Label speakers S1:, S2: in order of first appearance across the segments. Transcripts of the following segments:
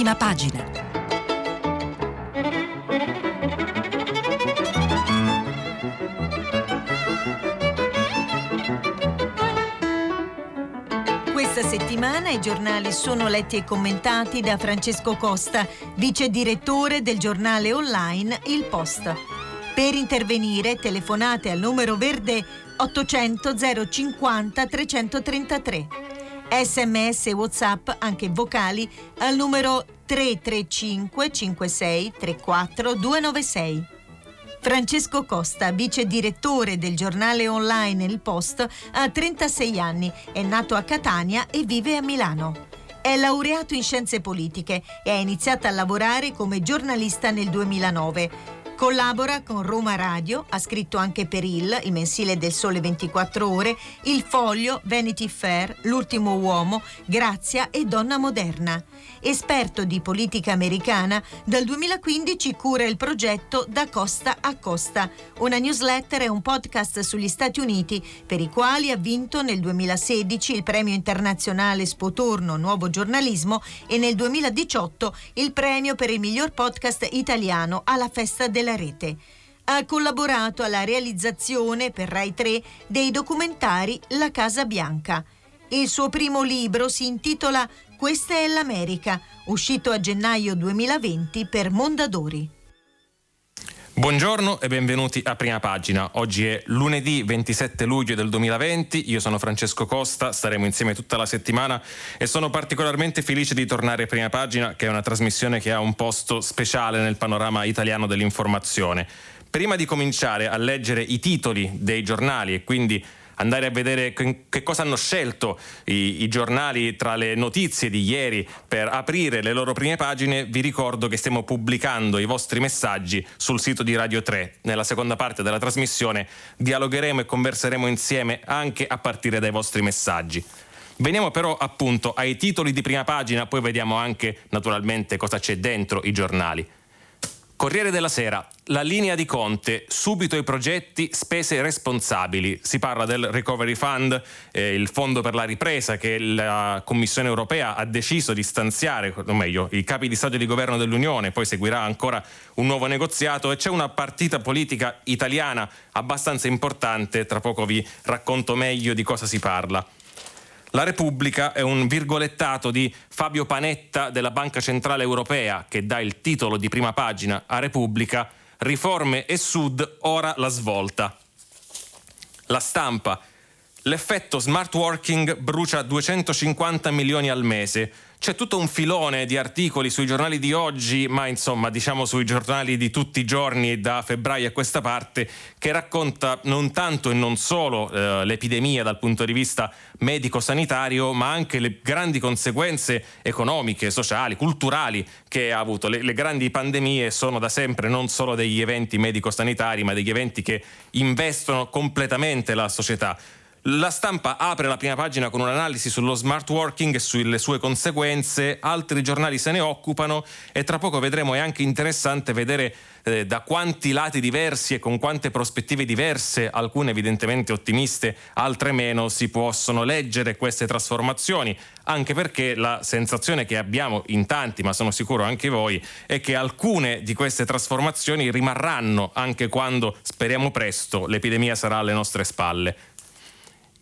S1: prima pagina.
S2: Questa settimana i giornali sono letti e commentati da Francesco Costa, vice direttore del giornale online Il Post. Per intervenire telefonate al numero verde 800 050 333. Sms e WhatsApp, anche vocali, al numero 335 56 34 296. Francesco Costa, vice direttore del giornale online Il Post, ha 36 anni, è nato a Catania e vive a Milano. È laureato in scienze politiche e ha iniziato a lavorare come giornalista nel 2009. Collabora con Roma Radio, ha scritto anche per il, il mensile del Sole 24 Ore, Il Foglio, Vanity Fair, L'ultimo uomo, Grazia e Donna Moderna. Esperto di politica americana, dal 2015 cura il progetto Da Costa a Costa, una newsletter e un podcast sugli Stati Uniti, per i quali ha vinto nel 2016 il premio internazionale Spotorno Nuovo Giornalismo e nel 2018 il premio per il miglior podcast italiano alla Festa della rete. Ha collaborato alla realizzazione per Rai 3 dei documentari La Casa Bianca. Il suo primo libro si intitola Questa è l'America, uscito a gennaio 2020 per Mondadori.
S3: Buongiorno e benvenuti a Prima Pagina. Oggi è lunedì 27 luglio del 2020, io sono Francesco Costa, staremo insieme tutta la settimana e sono particolarmente felice di tornare a Prima Pagina, che è una trasmissione che ha un posto speciale nel panorama italiano dell'informazione. Prima di cominciare a leggere i titoli dei giornali e quindi andare a vedere che cosa hanno scelto i, i, giornali tra le notizie di ieri per aprire le loro prime pagine, vi ricordo che stiamo pubblicando i vostri messaggi sul sito di Radio 3. Nella seconda parte della trasmissione dialogheremo e converseremo insieme anche a partire dai vostri messaggi. Veniamo però appunto ai titoli di prima pagina, poi vediamo anche naturalmente cosa c'è dentro i giornali. Corriere della Sera, la linea di Conte, subito i progetti, spese responsabili. Si parla del Recovery Fund, eh, il fondo per la ripresa che la Commissione europea ha deciso di stanziare, o meglio, i capi di Stato e di Governo dell'Unione, poi seguirà ancora un nuovo negoziato e c'è una partita politica italiana abbastanza importante, tra poco vi racconto meglio di cosa si parla. La Repubblica è un virgolettato di Fabio Panetta della Banca Centrale Europea che dà il titolo di prima pagina a Repubblica Riforme e Sud, ora la svolta. La stampa. L'effetto smart working brucia 250 milioni al mese c'è tutto un filone di articoli sui giornali di oggi, ma insomma diciamo sui giornali di tutti i giorni da febbraio a questa parte, che racconta non tanto e non solo eh, l'epidemia dal punto di vista medico-sanitario, ma anche le grandi conseguenze economiche, sociali, culturali che ha avuto. Le, le grandi pandemie sono da sempre non solo degli eventi medico-sanitari, ma degli eventi che investono completamente la società. La stampa apre la prima pagina con un'analisi sullo smart working e sulle sue conseguenze, altri giornali se ne occupano e tra poco vedremo è anche interessante vedere eh, da quanti lati diversi e con quante prospettive diverse, alcune evidentemente ottimiste, altre meno, si possono leggere queste trasformazioni, anche perché la sensazione che abbiamo in tanti, ma sono sicuro anche voi, è che alcune di queste trasformazioni rimarranno anche quando, speriamo presto, l'epidemia sarà alle nostre spalle.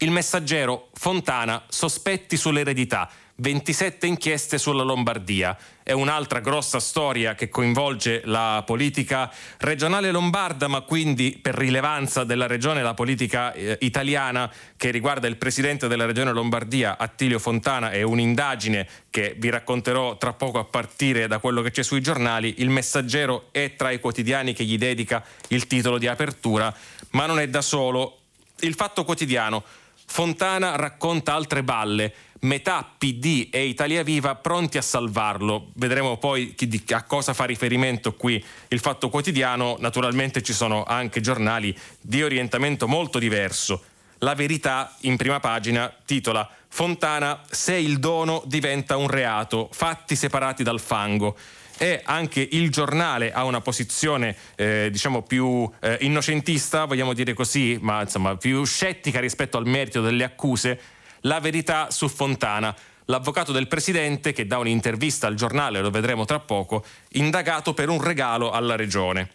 S3: Il messaggero Fontana, sospetti sull'eredità, 27 inchieste sulla Lombardia. È un'altra grossa storia che coinvolge la politica regionale lombarda, ma quindi per rilevanza della regione la politica eh, italiana che riguarda il presidente della regione Lombardia, Attilio Fontana, è un'indagine che vi racconterò tra poco a partire da quello che c'è sui giornali. Il messaggero è tra i quotidiani che gli dedica il titolo di apertura, ma non è da solo. Il fatto quotidiano Fontana racconta altre balle, metà PD e Italia Viva pronti a salvarlo. Vedremo poi a cosa fa riferimento qui il Fatto Quotidiano. Naturalmente ci sono anche giornali di orientamento molto diverso. La verità in prima pagina titola Fontana se il dono diventa un reato, fatti separati dal fango e anche il giornale ha una posizione eh, diciamo più eh, innocentista, vogliamo dire così, ma insomma più scettica rispetto al merito delle accuse, la verità su Fontana. l'avvocato del presidente che dà un'intervista al giornale, lo vedremo tra poco, indagato per un regalo alla regione.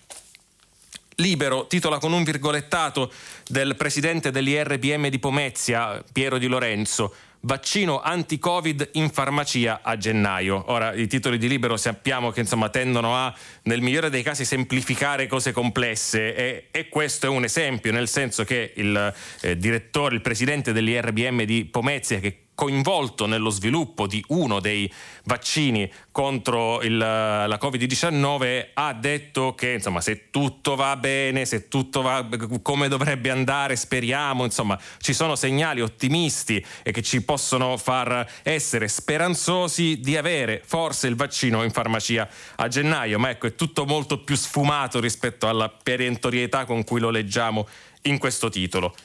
S3: Libero titola con un virgolettato del presidente dell'IRBM di Pomezia, Piero Di Lorenzo, vaccino anti-Covid in farmacia a gennaio. Ora, i titoli di libero sappiamo che insomma, tendono a, nel migliore dei casi, semplificare cose complesse e, e questo è un esempio, nel senso che il eh, direttore, il presidente dell'IRBM di Pomezia, che coinvolto nello sviluppo di uno dei vaccini contro il, la Covid-19 ha detto che insomma, se tutto va bene, se tutto va come dovrebbe andare, speriamo, insomma, ci sono segnali ottimisti e che ci possono far essere speranzosi di avere forse il vaccino in farmacia a gennaio, ma ecco è tutto molto più sfumato rispetto alla perentorietà con cui lo leggiamo in questo titolo.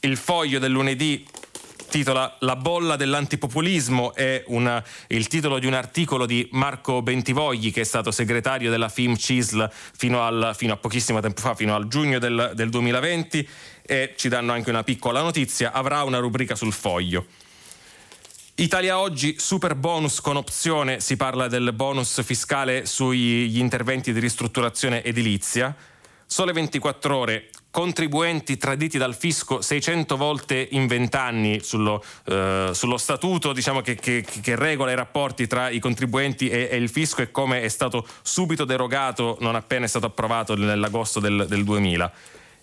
S3: Il foglio del lunedì titola La bolla dell'antipopulismo, è una, il titolo di un articolo di Marco Bentivogli che è stato segretario della FIM CISL fino, al, fino a pochissimo tempo fa, fino al giugno del, del 2020 e ci danno anche una piccola notizia, avrà una rubrica sul foglio. Italia Oggi, super bonus con opzione, si parla del bonus fiscale sugli interventi di ristrutturazione edilizia. Sole 24 ore, contribuenti traditi dal fisco 600 volte in 20 anni sullo, eh, sullo statuto diciamo, che, che, che, regola i rapporti tra i contribuenti e, e, il fisco e come è stato subito derogato non appena è stato approvato nell'agosto del, del 2000.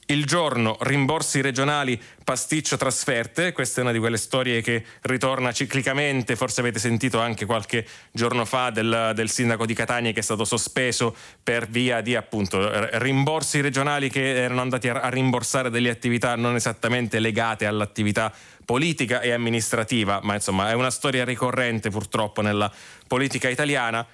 S3: Il giorno, rimborsi regionali, pasticcio trasferte, questa è una di quelle storie che ritorna ciclicamente, forse avete sentito anche qualche giorno fa del, del sindaco di Catania che è stato sospeso per via di appunto rimborsi regionali che erano andati a, a rimborsare delle attività non esattamente legate all'attività politica e amministrativa, ma insomma è una storia ricorrente purtroppo nella politica italiana.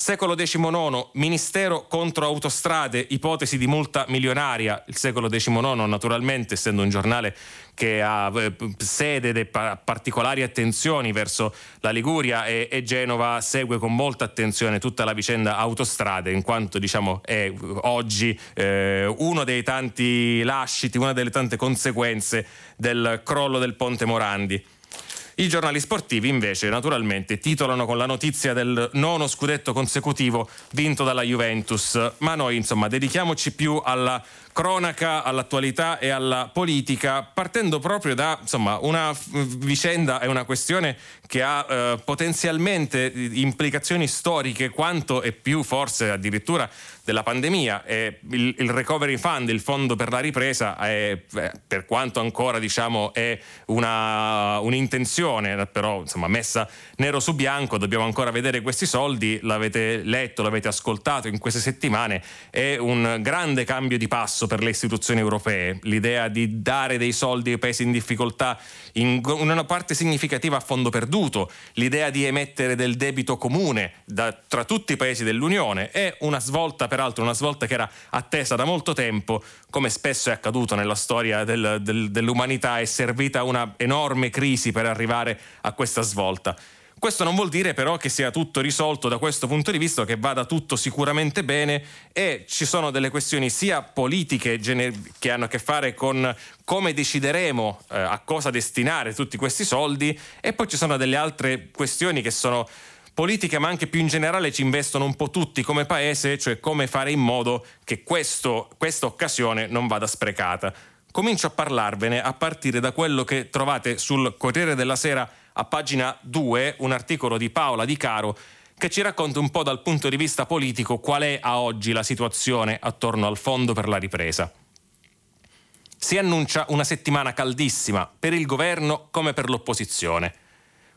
S3: Secolo XIX, Ministero contro autostrade, ipotesi di multa milionaria. Il secolo XIX, naturalmente, essendo un giornale che ha eh, sede e particolari attenzioni verso la Liguria e, e, Genova, segue con molta attenzione tutta la vicenda autostrade, in quanto diciamo, è oggi eh, uno dei tanti lasciti, una delle tante conseguenze del crollo del Ponte Morandi. I giornali sportivi invece naturalmente titolano con la notizia del nono scudetto consecutivo vinto dalla Juventus, ma noi insomma dedichiamoci più alla cronaca, all'attualità e alla politica, partendo proprio da insomma, una vicenda e una questione che ha eh, potenzialmente implicazioni storiche quanto e più forse addirittura della pandemia. E il, il, Recovery Fund, il fondo per la ripresa, è, per quanto ancora diciamo, è una, un'intenzione, però insomma, messa nero su bianco, dobbiamo ancora vedere questi soldi, l'avete letto, l'avete ascoltato in queste settimane, è un grande cambio di passo per le istituzioni europee, l'idea di dare dei soldi ai paesi in difficoltà in una parte significativa a fondo perduto, l'idea di emettere del debito comune da, tra tutti i paesi dell'Unione è una svolta, peraltro una svolta che era attesa da molto tempo, come spesso è accaduto nella storia del, del, dell'umanità, è servita una enorme crisi per arrivare a questa svolta. Questo non vuol dire però che sia tutto risolto da questo punto di vista, che vada tutto sicuramente bene e ci sono delle questioni sia politiche che hanno a che fare con come decideremo eh, a cosa destinare tutti questi soldi e poi ci sono delle altre questioni che sono politiche ma anche più in generale ci investono un po' tutti come paese, cioè come fare in modo che questo, questa occasione non vada sprecata. Comincio a parlarvene a partire da quello che trovate sul Corriere della Sera a pagina 2 un articolo di Paola Di Caro che ci racconta un po' dal punto di vista politico qual è a oggi la situazione attorno al fondo per la ripresa. Si annuncia una settimana caldissima per il governo come per l'opposizione,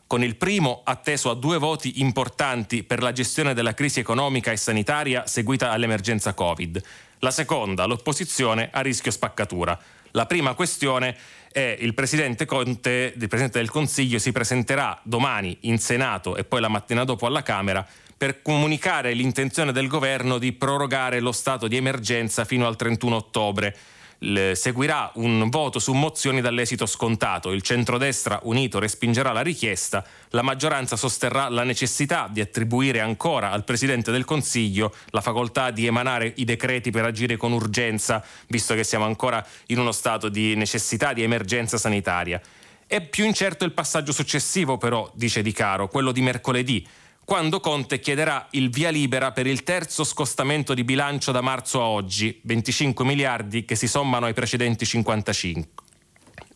S3: con il primo atteso a due voti importanti per la gestione della crisi economica e sanitaria seguita all'emergenza Covid, la seconda l'opposizione a rischio spaccatura. La prima questione è il Presidente Conte, il Presidente del Consiglio, si presenterà domani in Senato e poi la mattina dopo alla Camera per comunicare l'intenzione del governo di prorogare lo stato di emergenza fino al 31 ottobre seguirà un voto su mozioni dall'esito scontato. Il centrodestra unito respingerà la richiesta, la maggioranza sosterrà la necessità di attribuire ancora al Presidente del Consiglio la facoltà di emanare i decreti per agire con urgenza, visto che siamo ancora in uno stato di necessità, di emergenza sanitaria. È più incerto il passaggio successivo però, dice Di Caro, quello di mercoledì, quando Conte chiederà il via libera per il terzo scostamento di bilancio da marzo a oggi, 25 miliardi che si sommano ai precedenti 55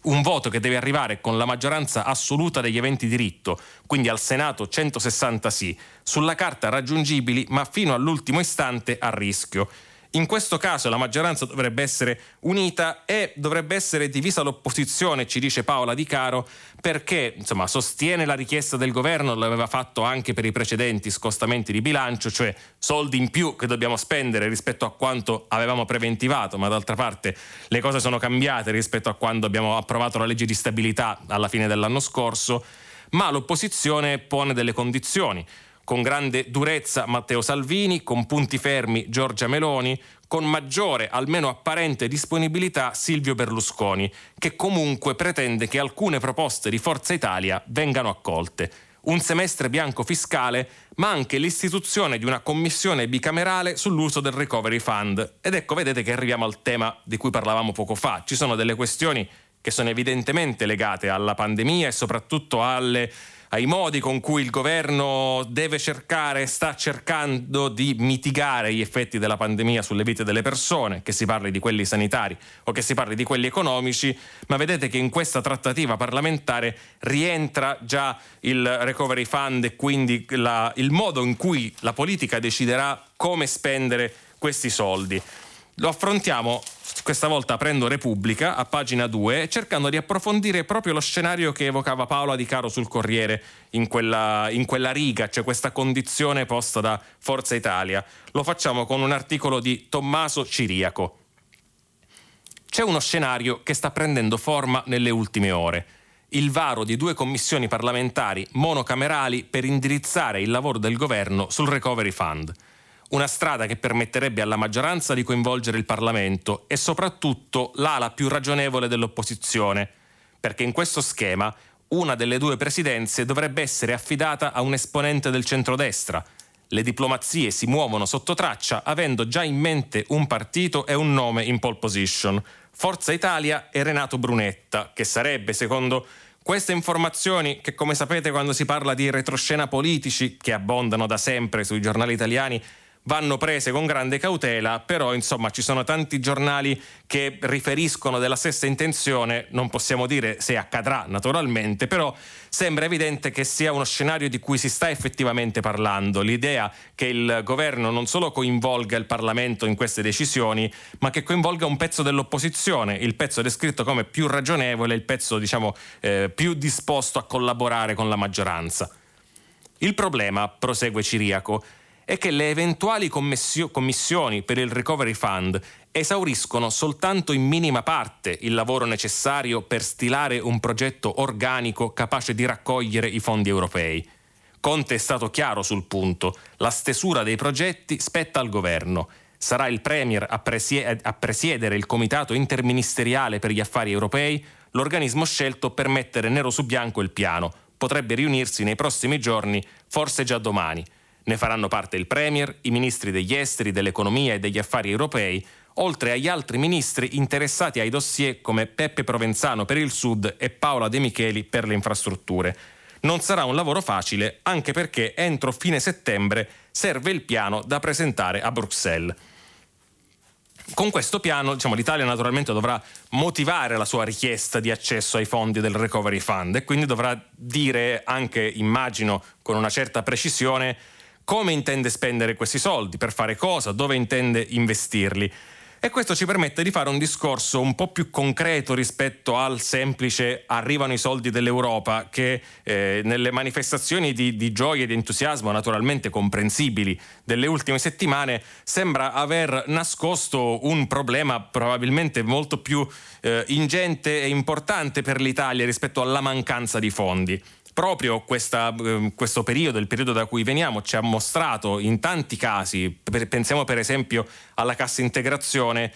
S3: un voto che deve arrivare con la maggioranza assoluta degli eventi diritto, quindi al Senato 160 sì, sulla carta raggiungibili ma fino all'ultimo istante a rischio. In questo caso la maggioranza dovrebbe essere unita e dovrebbe essere divisa l'opposizione, ci dice Paola Di Caro, perché insomma, sostiene la richiesta del governo, l'aveva fatto anche per i precedenti scostamenti di bilancio, cioè soldi in più che dobbiamo spendere rispetto a quanto avevamo preventivato, ma d'altra parte le cose sono cambiate rispetto a quando abbiamo approvato la legge di stabilità alla fine dell'anno scorso, ma l'opposizione pone delle condizioni con grande durezza Matteo Salvini, con punti fermi Giorgia Meloni, con maggiore, almeno apparente disponibilità Silvio Berlusconi, che comunque pretende che alcune proposte di Forza Italia vengano accolte. Un semestre bianco fiscale, ma anche l'istituzione di una commissione bicamerale sull'uso del Recovery Fund. Ed ecco, vedete che arriviamo al tema di cui parlavamo poco fa. Ci sono delle questioni che sono evidentemente legate alla pandemia e soprattutto alle ai modi con cui il governo deve cercare, sta cercando di mitigare gli effetti della pandemia sulle vite delle persone, che si parli di quelli sanitari o che si parli di quelli economici, ma vedete che in questa trattativa parlamentare rientra già il recovery fund e quindi la, il modo in cui la politica deciderà come spendere questi soldi. Lo affrontiamo questa volta aprendo Repubblica a pagina 2 cercando di approfondire proprio lo scenario che evocava Paola Di Caro sul Corriere in quella, in quella riga, cioè questa condizione posta da Forza Italia. Lo facciamo con un articolo di Tommaso Ciriaco. C'è uno scenario che sta prendendo forma nelle ultime ore. Il varo di due commissioni parlamentari monocamerali per indirizzare il lavoro del governo sul Recovery Fund una strada che permetterebbe alla maggioranza di coinvolgere il Parlamento e soprattutto l'ala più ragionevole dell'opposizione, perché in questo schema una delle due presidenze dovrebbe essere affidata a un esponente del centrodestra. Le diplomazie si muovono sotto traccia avendo già in mente un partito e un nome in pole position. Forza Italia e Renato Brunetta, che sarebbe, secondo queste informazioni, che come sapete quando si parla di retroscena politici, che abbondano da sempre sui giornali italiani, vanno prese con grande cautela, però insomma ci sono tanti giornali che riferiscono della stessa intenzione, non possiamo dire se accadrà naturalmente, però sembra evidente che sia uno scenario di cui si sta effettivamente parlando, l'idea che il governo non solo coinvolga il Parlamento in queste decisioni, ma che coinvolga un pezzo dell'opposizione, il pezzo descritto come più ragionevole, il pezzo diciamo eh, più disposto a collaborare con la maggioranza. Il problema, prosegue Ciriaco, è che le eventuali commissioni per il Recovery Fund esauriscono soltanto in minima parte il lavoro necessario per stilare un progetto organico capace di raccogliere i fondi europei. Conte è stato chiaro sul punto, la stesura dei progetti spetta al governo. Sarà il Premier a, presie- a presiedere il Comitato interministeriale per gli affari europei, l'organismo scelto per mettere nero su bianco il piano. Potrebbe riunirsi nei prossimi giorni, forse già domani. Ne faranno parte il Premier, i ministri degli esteri, dell'economia e degli affari europei, oltre agli altri ministri interessati ai dossier come Peppe Provenzano per il Sud e Paola De Micheli per le infrastrutture. Non sarà un lavoro facile anche perché entro fine settembre serve il piano da presentare a Bruxelles. Con questo piano diciamo, l'Italia naturalmente dovrà motivare la sua richiesta di accesso ai fondi del Recovery Fund e quindi dovrà dire anche, immagino, con una certa precisione come intende spendere questi soldi, per fare cosa, dove intende investirli. E questo ci permette di fare un discorso un po' più concreto rispetto al semplice arrivano i soldi dell'Europa che eh, nelle manifestazioni di, di, gioia e di entusiasmo naturalmente comprensibili delle ultime settimane sembra aver nascosto un problema probabilmente molto più eh, ingente e importante per l'Italia rispetto alla mancanza di fondi proprio questa, ehm, questo periodo, il periodo da cui veniamo, ci ha mostrato in tanti casi, pensiamo per esempio alla cassa integrazione,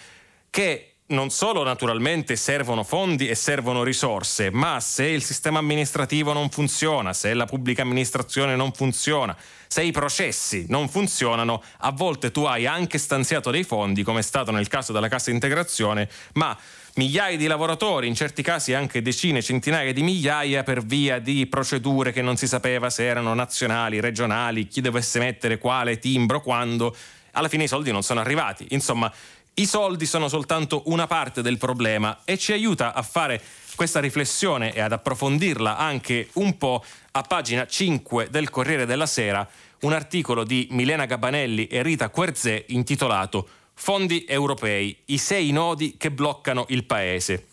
S3: che non solo naturalmente servono fondi e servono risorse, ma se il sistema amministrativo non funziona, se la pubblica amministrazione non funziona, se i processi non funzionano, a volte tu hai anche stanziato dei fondi, come è stato nel caso della cassa integrazione, ma migliaia di lavoratori, in certi casi anche decine, centinaia di migliaia per via di procedure che non si sapeva se erano nazionali, regionali, chi dovesse mettere quale timbro, quando. Alla fine i soldi non sono arrivati. Insomma, i soldi sono soltanto una parte del problema e ci aiuta a fare questa riflessione e ad approfondirla anche un po' a pagina 5 del Corriere della Sera, un articolo di Milena Gabanelli e Rita Querzè intitolato Fondi europei, i sei nodi che bloccano il paese.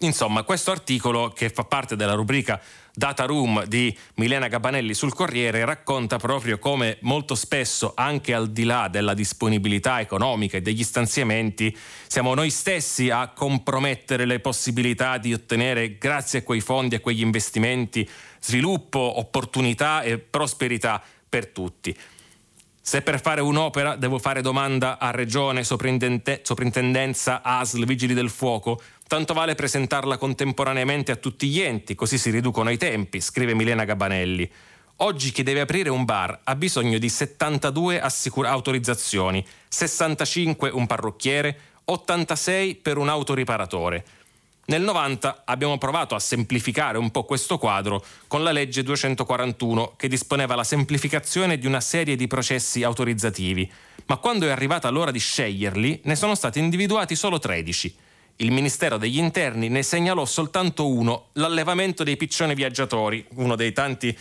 S3: Insomma, questo articolo, che fa parte della rubrica Data Room di Milena Gabanelli sul Corriere, racconta proprio come molto spesso, anche al di là della disponibilità economica e degli stanziamenti, siamo noi stessi a compromettere le possibilità di ottenere, grazie a quei fondi, a quegli investimenti, sviluppo, opportunità e prosperità per tutti. Se per fare un'opera devo fare domanda a Regione, Soprintendenza, ASL, Vigili del Fuoco, tanto vale presentarla contemporaneamente a tutti gli enti, così si riducono i tempi, scrive Milena Gabanelli. Oggi chi deve aprire un bar ha bisogno di 72 assicura- autorizzazioni, 65 un parrucchiere, 86 per un autoriparatore. Nel 90 abbiamo provato a semplificare un po' questo quadro con la legge 241 che disponeva la semplificazione di una serie di processi autorizzativi, ma quando è arrivata l'ora di sceglierli ne sono stati individuati solo 13. Il Ministero degli Interni ne segnalò soltanto uno, l'allevamento dei piccioni viaggiatori, uno dei tanti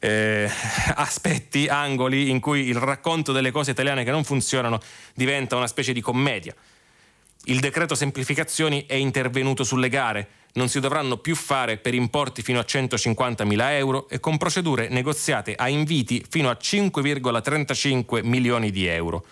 S3: eh, aspetti, angoli in cui il racconto delle cose italiane che non funzionano diventa una specie di commedia. Il decreto semplificazioni è intervenuto sulle gare, non si dovranno più fare per importi fino a 150.000 euro e con procedure negoziate a inviti fino a 5,35 milioni di euro.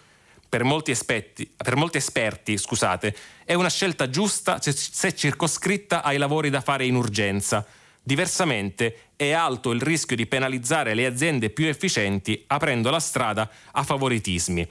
S3: Per molti, aspetti, per molti esperti scusate, è una scelta giusta se, se circoscritta ai lavori da fare in urgenza. Diversamente è alto il rischio di penalizzare le aziende più efficienti aprendo la strada a favoritismi.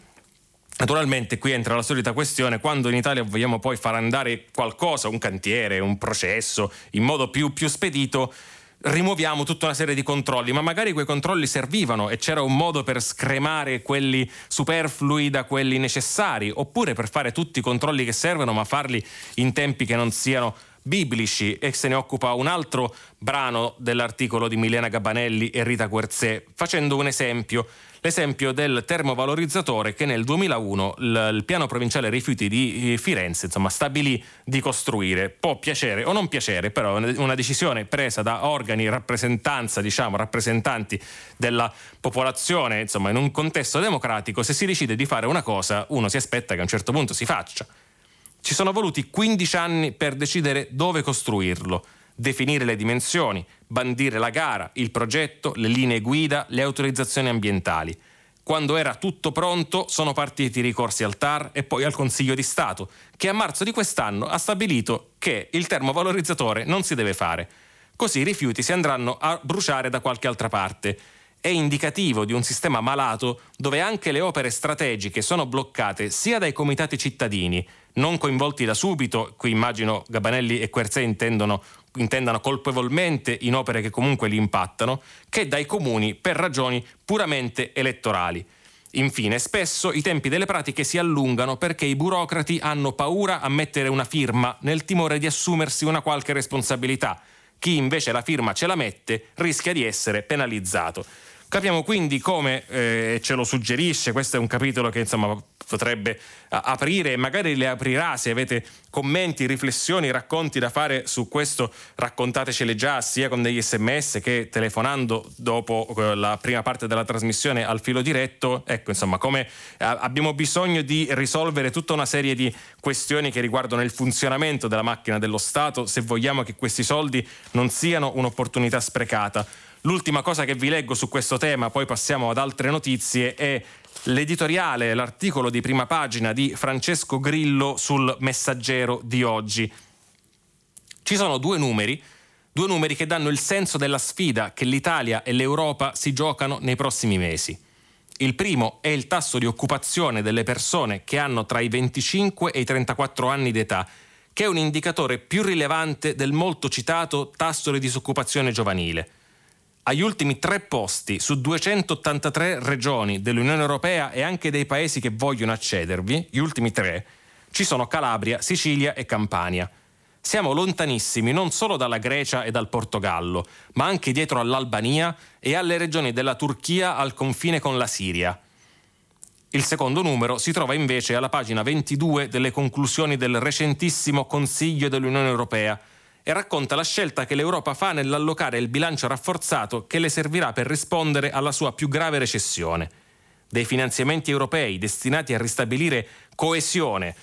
S3: Naturalmente qui entra la solita questione, quando in Italia vogliamo poi far andare qualcosa, un cantiere, un processo, in modo più, più spedito, rimuoviamo tutta una serie di controlli, ma magari quei controlli servivano e c'era un modo per scremare quelli superflui da quelli necessari, oppure per fare tutti i controlli che servono, ma farli in tempi che non siano biblici e se ne occupa un altro brano dell'articolo di Milena Gabanelli e Rita Guerzè, facendo un esempio l'esempio del termovalorizzatore che nel 2001 l- il piano provinciale rifiuti di Firenze insomma, stabilì di costruire. Può piacere o non piacere, però è una decisione presa da organi rappresentanza, diciamo, rappresentanti della popolazione, insomma, in un contesto democratico, se si decide di fare una cosa, uno si aspetta che a un certo punto si faccia. Ci sono voluti 15 anni per decidere dove costruirlo definire le dimensioni, bandire la gara, il progetto, le linee guida, le autorizzazioni ambientali. Quando era tutto pronto sono partiti i ricorsi al TAR e poi al Consiglio di Stato, che a marzo di quest'anno ha stabilito che il termovalorizzatore non si deve fare. Così i rifiuti si andranno a bruciare da qualche altra parte. È indicativo di un sistema malato dove anche le opere strategiche sono bloccate sia dai comitati cittadini, non coinvolti da subito, qui immagino Gabanelli e Querzè intendono intendano colpevolmente in opere che comunque li impattano, che dai comuni per ragioni puramente elettorali. Infine, spesso i tempi delle pratiche si allungano perché i burocrati hanno paura a mettere una firma nel timore di assumersi una qualche responsabilità. Chi invece la firma ce la mette rischia di essere penalizzato. Capiamo quindi come eh, ce lo suggerisce, questo è un capitolo che insomma potrebbe aprire e magari le aprirà se avete commenti, riflessioni, racconti da fare su questo, raccontatecele già sia con degli sms che telefonando dopo eh, la prima parte della trasmissione al filo diretto. Ecco, insomma, come abbiamo bisogno di risolvere tutta una serie di questioni che riguardano il funzionamento della macchina dello Stato, se vogliamo che questi soldi non siano un'opportunità sprecata. L'ultima cosa che vi leggo su questo tema, poi passiamo ad altre notizie, è l'editoriale, l'articolo di prima pagina di Francesco Grillo sul Messaggero di oggi. Ci sono due numeri, due numeri che danno il senso della sfida che l'Italia e l'Europa si giocano nei prossimi mesi. Il primo è il tasso di occupazione delle persone che hanno tra i 25 e i 34 anni d'età, che è un indicatore più rilevante del molto citato tasso di disoccupazione giovanile agli ultimi tre posti su 283 regioni dell'Unione Europea e anche dei paesi che vogliono accedervi, gli ultimi tre, ci sono Calabria, Sicilia e Campania. Siamo lontanissimi non solo dalla Grecia e dal Portogallo, ma anche dietro all'Albania e alle regioni della Turchia al confine con la Siria. Il secondo numero si trova invece alla pagina 22 delle conclusioni del recentissimo Consiglio dell'Unione Europea e racconta la scelta che l'Europa fa nell'allocare il bilancio rafforzato che le servirà per rispondere alla sua più grave recessione. Dei finanziamenti europei destinati a ristabilire coesione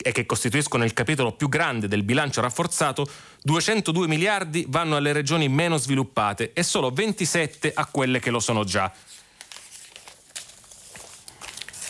S3: e che costituiscono il capitolo più grande del bilancio rafforzato, 202 miliardi vanno alle regioni meno sviluppate e solo 27 a quelle che lo sono già.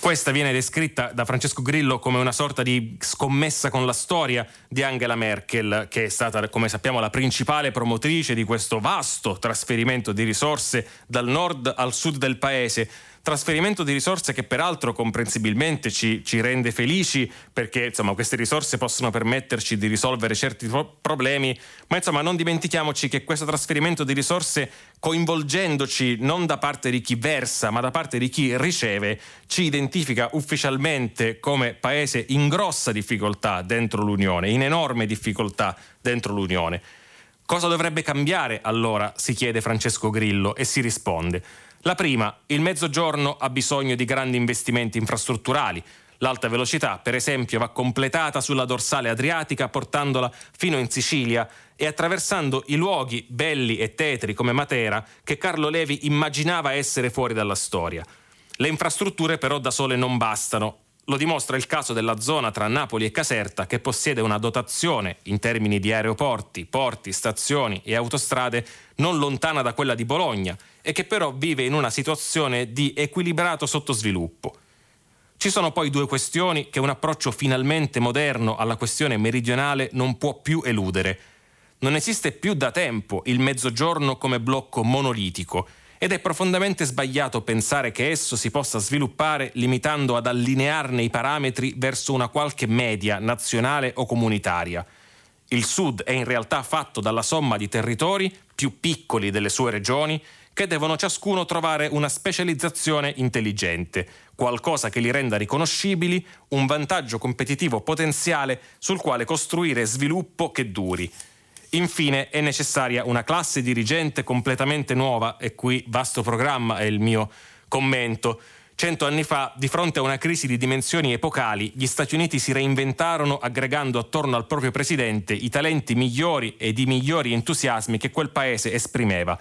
S3: Questa viene descritta da Francesco Grillo come una sorta di scommessa con la storia di Angela Merkel, che è stata, come sappiamo, la principale promotrice di questo vasto trasferimento di risorse dal nord al sud del paese, trasferimento di risorse che peraltro comprensibilmente ci, ci rende felici perché insomma, queste risorse possono permetterci di risolvere certi pro- problemi, ma insomma non dimentichiamoci che questo trasferimento di risorse coinvolgendoci non da parte di chi versa ma da parte di chi riceve ci identifica ufficialmente come paese in grossa difficoltà dentro l'Unione, in enorme difficoltà dentro l'Unione. Cosa dovrebbe cambiare allora? si chiede Francesco Grillo e si risponde. La prima, il mezzogiorno ha bisogno di grandi investimenti infrastrutturali. L'alta velocità, per esempio, va completata sulla dorsale adriatica portandola fino in Sicilia e attraversando i luoghi belli e tetri come Matera che Carlo Levi immaginava essere fuori dalla storia. Le infrastrutture però da sole non bastano lo dimostra il caso della zona tra Napoli e Caserta che possiede una dotazione in termini di aeroporti, porti, stazioni e autostrade non lontana da quella di Bologna e che però vive in una situazione di equilibrato sottosviluppo. Ci sono poi due questioni che un approccio finalmente moderno alla questione meridionale non può più eludere. Non esiste più da tempo il mezzogiorno come blocco monolitico ed è profondamente sbagliato pensare che esso si possa sviluppare limitando ad allinearne i parametri verso una qualche media nazionale o comunitaria. Il Sud è in realtà fatto dalla somma di territori più piccoli delle sue regioni che devono ciascuno trovare una specializzazione intelligente, qualcosa che li renda riconoscibili, un vantaggio competitivo potenziale sul quale costruire sviluppo che duri. Infine è necessaria una classe dirigente completamente nuova e qui vasto programma è il mio commento. Cento anni fa, di fronte a una crisi di dimensioni epocali, gli Stati Uniti si reinventarono aggregando attorno al proprio presidente i talenti migliori ed i migliori entusiasmi che quel paese esprimeva.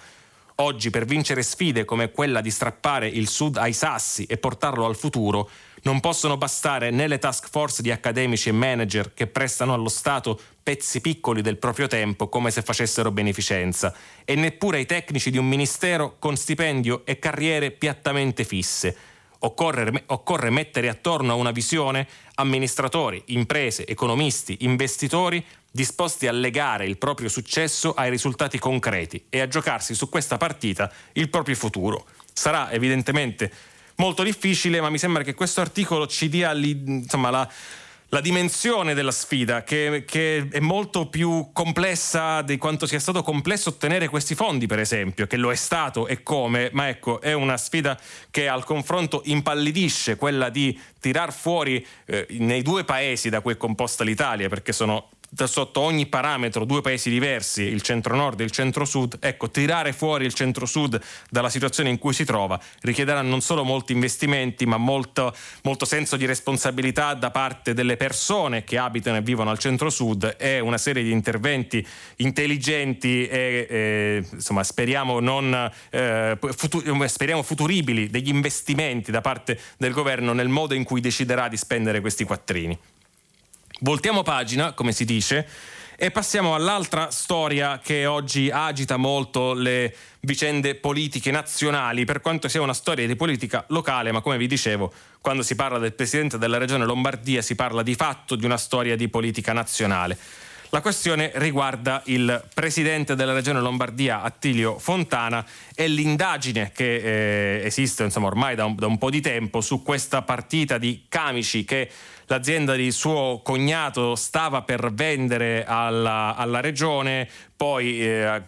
S3: Oggi, per vincere sfide come quella di strappare il Sud ai sassi e portarlo al futuro, non possono bastare né le task force di accademici e manager che prestano allo Stato pezzi piccoli del proprio tempo come se facessero beneficenza, e neppure i tecnici di un ministero con stipendio e carriere piattamente fisse. Occorre, occorre mettere attorno a una visione amministratori, imprese, economisti, investitori disposti a legare il proprio successo ai risultati concreti e a giocarsi su questa partita il proprio futuro. Sarà evidentemente molto difficile, ma mi sembra che questo articolo ci dia insomma, la, la dimensione della sfida, che, che, è molto più complessa di quanto sia stato complesso ottenere questi fondi, per esempio, che lo è stato e come, ma ecco, è una sfida che al confronto impallidisce, quella di tirar fuori eh, nei due paesi da cui è composta l'Italia, perché sono sotto ogni parametro due paesi diversi, il centro-nord e il centro-sud, ecco, tirare fuori il centro-sud dalla situazione in cui si trova richiederà non solo molti investimenti, ma molto, molto senso di responsabilità da parte delle persone che abitano e vivono al centro-sud e una serie di interventi intelligenti e, e insomma, speriamo, non, eh, futu- speriamo futuribili degli investimenti da parte del governo nel modo in cui deciderà di spendere questi quattrini. Voltiamo pagina, come si dice, e passiamo all'altra storia che oggi agita molto le vicende politiche nazionali, per quanto sia una storia di politica locale, ma come vi dicevo, quando si parla del Presidente della Regione Lombardia si parla di fatto di una storia di politica nazionale. La questione riguarda il presidente della regione Lombardia, Attilio Fontana, e l'indagine che eh, esiste insomma, ormai da un, da un po' di tempo su questa partita di camici che l'azienda di suo cognato stava per vendere alla, alla regione, poi eh,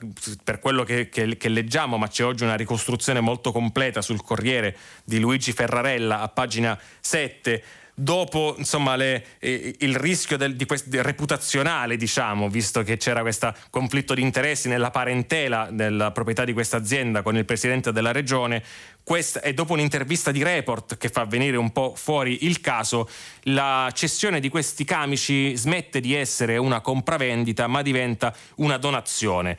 S3: per quello che, che, che, leggiamo, ma c'è oggi una ricostruzione molto completa sul Corriere di Luigi Ferrarella a pagina 7, dopo insomma, le, eh, il rischio del, di quest, reputazionale, diciamo, visto che c'era questo conflitto di interessi nella parentela della proprietà di questa azienda con il presidente della regione, questa, e dopo un'intervista di Report che fa venire un po' fuori il caso, la cessione di questi camici smette di essere una compravendita ma diventa una donazione.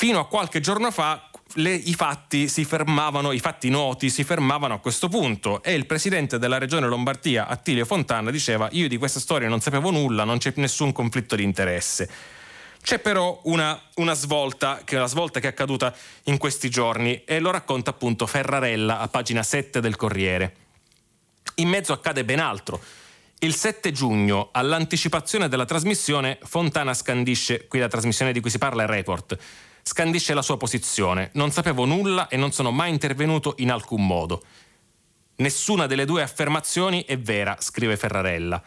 S3: Fino a qualche giorno fa le, i fatti si fermavano, i fatti noti si fermavano a questo punto e il presidente della regione Lombardia, Attilio Fontana, diceva io di questa storia non sapevo nulla, non c'è nessun conflitto di interesse. C'è però una, una svolta, che è la svolta che è accaduta in questi giorni e lo racconta appunto Ferrarella a pagina 7 del Corriere. In mezzo accade ben altro. Il 7 giugno, all'anticipazione della trasmissione, Fontana scandisce, qui la trasmissione di cui si parla è Report, scandisce la sua posizione. Non sapevo nulla e non sono mai intervenuto in alcun modo. Nessuna delle due affermazioni è vera, scrive Ferrarella.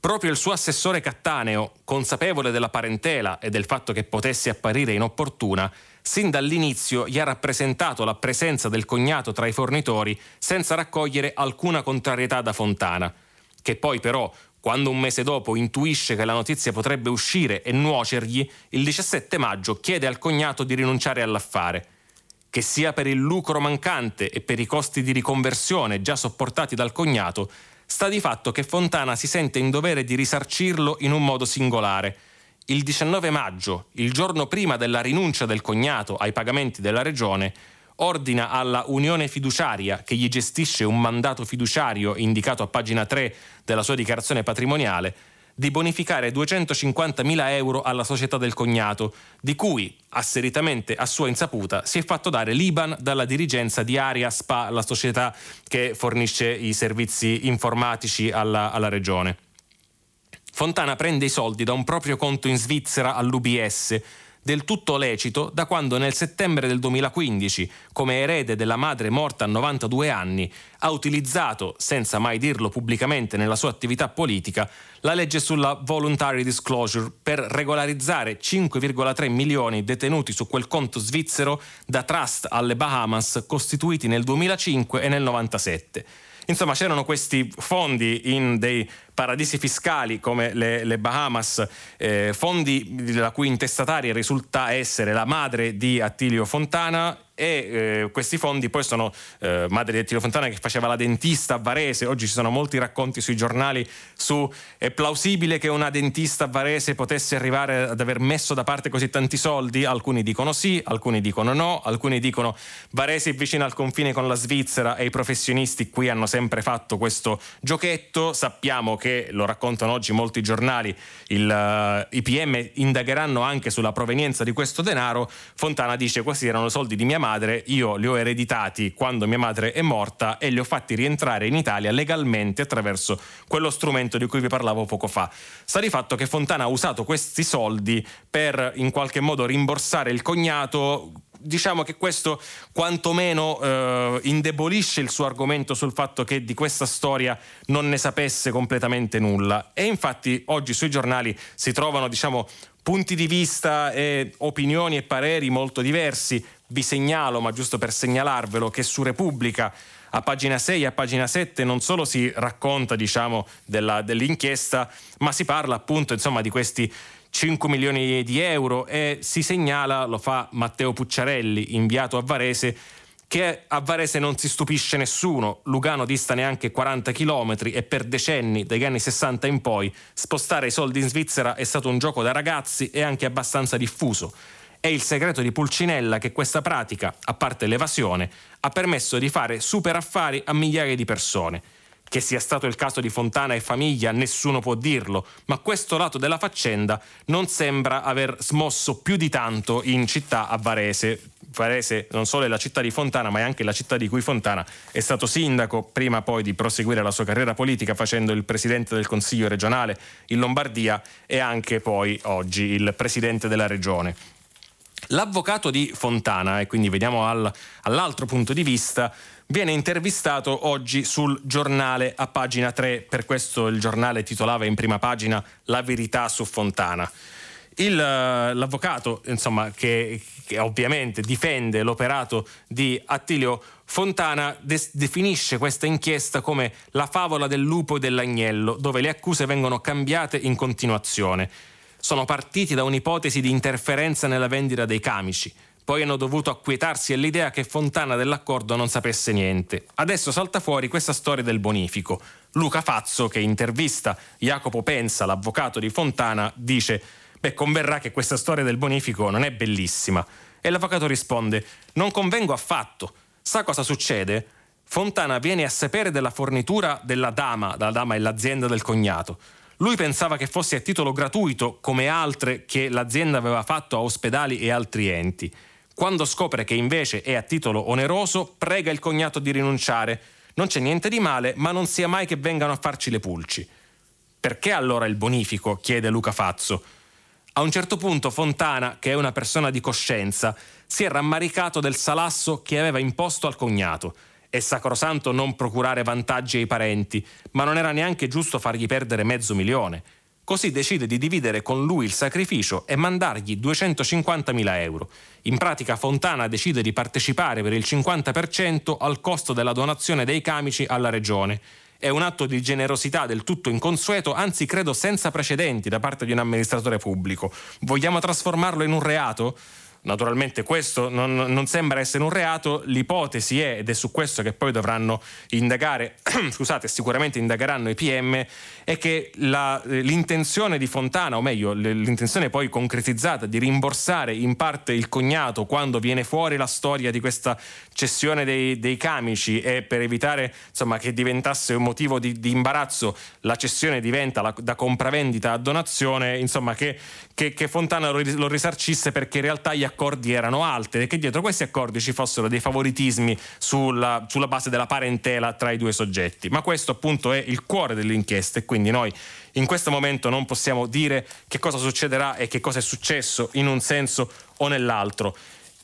S3: Proprio il suo assessore Cattaneo, consapevole della parentela e del fatto che potesse apparire inopportuna, sin dall'inizio gli ha rappresentato la presenza del cognato tra i fornitori senza raccogliere alcuna contrarietà da Fontana, che poi però quando un mese dopo intuisce che la notizia potrebbe uscire e nuocergli, il 17 maggio chiede al cognato di rinunciare all'affare. Che sia per il lucro mancante e per i costi di riconversione già sopportati dal cognato, sta di fatto che Fontana si sente in dovere di risarcirlo in un modo singolare. Il 19 maggio, il giorno prima della rinuncia del cognato ai pagamenti della regione, ordina alla Unione Fiduciaria, che gli gestisce un mandato fiduciario indicato a pagina 3 della sua dichiarazione patrimoniale, di bonificare 250.000 euro alla società del cognato, di cui, asseritamente a sua insaputa, si è fatto dare l'IBAN dalla dirigenza di Aria Spa, la società che fornisce i servizi informatici alla, alla regione. Fontana prende i soldi da un proprio conto in Svizzera all'UBS, del tutto lecito da quando nel settembre del 2015, come erede della madre morta a 92 anni, ha utilizzato, senza mai dirlo pubblicamente nella sua attività politica, la legge sulla voluntary disclosure per regolarizzare 5,3 milioni detenuti su quel conto svizzero da trust alle Bahamas costituiti nel 2005 e nel 97. Insomma, c'erano questi fondi in dei paradisi fiscali come le, le Bahamas, eh, fondi la cui intestataria risulta essere la madre di Attilio Fontana e eh, questi fondi poi sono eh, madre di Attilio Fontana che faceva la dentista a Varese, oggi ci sono molti racconti sui giornali su è plausibile che una dentista a Varese potesse arrivare ad aver messo da parte così tanti soldi, alcuni dicono sì, alcuni dicono no, alcuni dicono Varese è vicino al confine con la Svizzera e i professionisti qui hanno sempre fatto questo giochetto, sappiamo che lo raccontano oggi molti giornali, il, uh, i PM indagheranno anche sulla provenienza di questo denaro, Fontana dice questi erano soldi di mia madre madre, io li ho ereditati quando mia madre è morta e li ho fatti rientrare in Italia legalmente attraverso quello strumento di cui vi parlavo poco fa. Sta di fatto che Fontana ha usato questi soldi per in qualche modo rimborsare il cognato diciamo che questo quantomeno eh, indebolisce il suo argomento sul fatto che di questa storia non ne sapesse completamente nulla. E infatti oggi sui giornali si trovano diciamo, punti di vista e opinioni e pareri molto diversi. Vi segnalo, ma giusto per segnalarvelo, che su Repubblica a pagina 6 e a pagina 7 non solo si racconta diciamo, della, dell'inchiesta, ma si parla appunto insomma, di questi 5 milioni di euro e si segnala, lo fa Matteo Pucciarelli, inviato a Varese, che a Varese non si stupisce nessuno, Lugano dista neanche 40 km e per decenni, dagli anni 60 in poi, spostare i soldi in Svizzera è stato un gioco da ragazzi e anche abbastanza diffuso. È il segreto di Pulcinella che questa pratica, a parte l'evasione, ha permesso di fare super affari a migliaia di persone. Che sia stato il caso di Fontana e famiglia nessuno può dirlo, ma questo lato della faccenda non sembra aver smosso più di tanto in città a Varese. Varese non solo è la città di Fontana, ma è anche la città di cui Fontana è stato sindaco, prima poi di proseguire la sua carriera politica facendo il presidente del Consiglio regionale in Lombardia e anche poi oggi il presidente della regione. L'avvocato di Fontana, e quindi vediamo al, all'altro punto di vista, viene intervistato oggi sul giornale a pagina 3, per questo il giornale titolava in prima pagina La verità su Fontana. Il, l'avvocato, insomma, che, che, ovviamente difende l'operato di Attilio Fontana de- definisce questa inchiesta come la favola del lupo e dell'agnello, dove le accuse vengono cambiate in continuazione. Sono partiti da un'ipotesi di interferenza nella vendita dei camici, poi hanno dovuto acquietarsi all'idea che Fontana dell'accordo non sapesse niente. Adesso salta fuori questa storia del bonifico. Luca Fazzo, che intervista Jacopo Pensa, l'avvocato di Fontana, dice: Beh, converrà che questa storia del bonifico non è bellissima. E l'avvocato risponde: Non convengo affatto. Sa cosa succede? Fontana viene a sapere della fornitura della dama, la dama è l'azienda del cognato. Lui pensava che fosse a titolo gratuito, come altre che l'azienda aveva fatto a ospedali e altri enti. Quando scopre che invece è a titolo oneroso, prega il cognato di rinunciare. Non c'è niente di male, ma non sia mai che vengano a farci le pulci. Perché allora il bonifico? chiede Luca Fazzo. A un certo punto Fontana, che è una persona di coscienza, si è rammaricato del salasso che aveva imposto al cognato. È sacrosanto non procurare vantaggi ai parenti, ma non era neanche giusto fargli perdere mezzo milione. Così decide di dividere con lui il sacrificio e mandargli 250.000 euro. In pratica Fontana decide di partecipare per il 50% al costo della donazione dei camici alla regione. È un atto di generosità del tutto inconsueto, anzi credo senza precedenti da parte di un amministratore pubblico. Vogliamo trasformarlo in un reato? Naturalmente questo non, non, sembra essere un reato, l'ipotesi è, ed è su questo che poi dovranno indagare, scusate, sicuramente indagheranno i PM, è che la, l'intenzione di Fontana, o meglio l'intenzione poi concretizzata di rimborsare in parte il cognato quando viene fuori la storia di questa cessione dei, dei camici e per evitare insomma, che diventasse un motivo di, di imbarazzo la cessione diventa la, da compravendita a donazione, insomma che, che, che Fontana lo, risarcisse perché in realtà gli accordi erano altri e che dietro questi accordi ci fossero dei favoritismi sulla, sulla base della parentela tra i due soggetti. Ma questo appunto è il cuore dell'inchiesta e quindi noi in questo momento non possiamo dire che cosa succederà e che cosa è successo in un senso o nell'altro.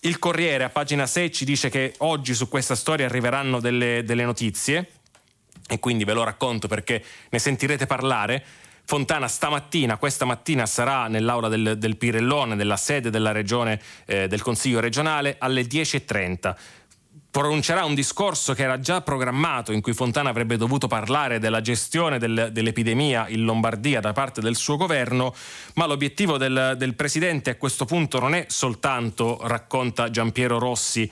S3: Il Corriere a pagina 6 ci dice che oggi su questa storia arriveranno delle, delle notizie e quindi ve lo racconto perché ne sentirete parlare. Fontana stamattina, questa mattina sarà nell'aula del, del Pirellone, nella sede della regione, eh, del Consiglio regionale, alle 10.30 pronuncerà un discorso che era già programmato in cui Fontana avrebbe dovuto parlare della gestione del, dell'epidemia in Lombardia da parte del suo governo, ma l'obiettivo del, del Presidente a questo punto non è soltanto, racconta Giampiero Rossi,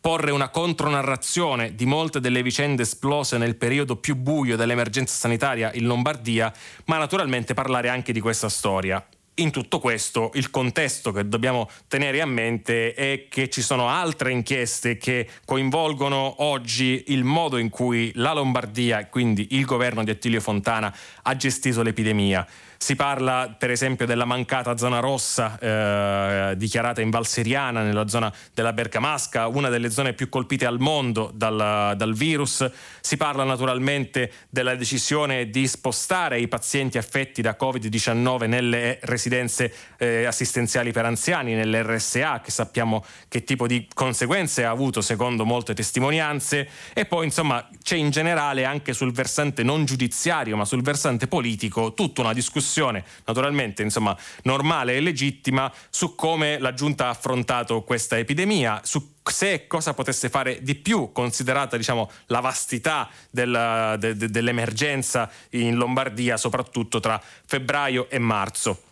S3: porre una contronarrazione di molte delle vicende esplose nel periodo più buio dell'emergenza sanitaria in Lombardia, ma naturalmente parlare anche di questa storia. In tutto questo il contesto che dobbiamo tenere a mente è che ci sono altre inchieste che coinvolgono oggi il modo in cui la Lombardia quindi il governo di Attilio Fontana ha gestito l'epidemia. Si parla per esempio della mancata zona rossa eh, dichiarata in Valseriana, nella zona della Bergamasca, una delle zone più colpite al mondo dal, dal virus. Si parla naturalmente della decisione di spostare i pazienti affetti da Covid-19 nelle residenze eh, assistenziali per anziani, nelle RSA, che sappiamo che tipo di conseguenze ha avuto secondo molte testimonianze. E poi insomma c'è in generale anche sul versante non giudiziario, ma sul versante politico, tutta una discussione discussione naturalmente insomma, normale e legittima su come la Giunta ha affrontato questa epidemia, su se cosa potesse fare di più, considerata diciamo, la vastità della, de, de, dell'emergenza in Lombardia, soprattutto tra febbraio e marzo.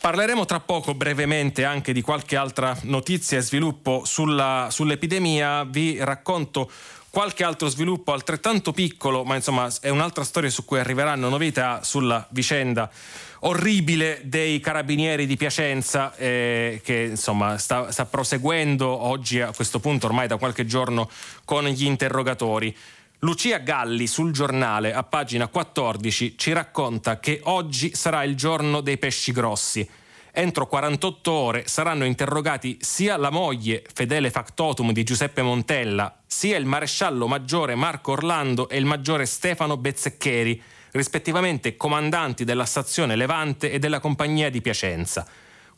S3: Parleremo tra poco brevemente anche di qualche altra notizia e sviluppo sulla, sull'epidemia. Vi racconto qualche altro sviluppo altrettanto piccolo, ma insomma è un'altra storia su cui arriveranno novità sulla vicenda orribile dei carabinieri di Piacenza eh, che insomma sta, sta proseguendo oggi a questo punto ormai da qualche giorno con gli interrogatori. Lucia Galli sul giornale a pagina 14 ci racconta che oggi sarà il giorno dei pesci grossi. Entro 48 ore saranno interrogati sia la moglie, fedele factotum di Giuseppe Montella, sia il maresciallo maggiore Marco Orlando e il maggiore Stefano Bezzeccheri, rispettivamente comandanti della stazione Levante e della compagnia di Piacenza.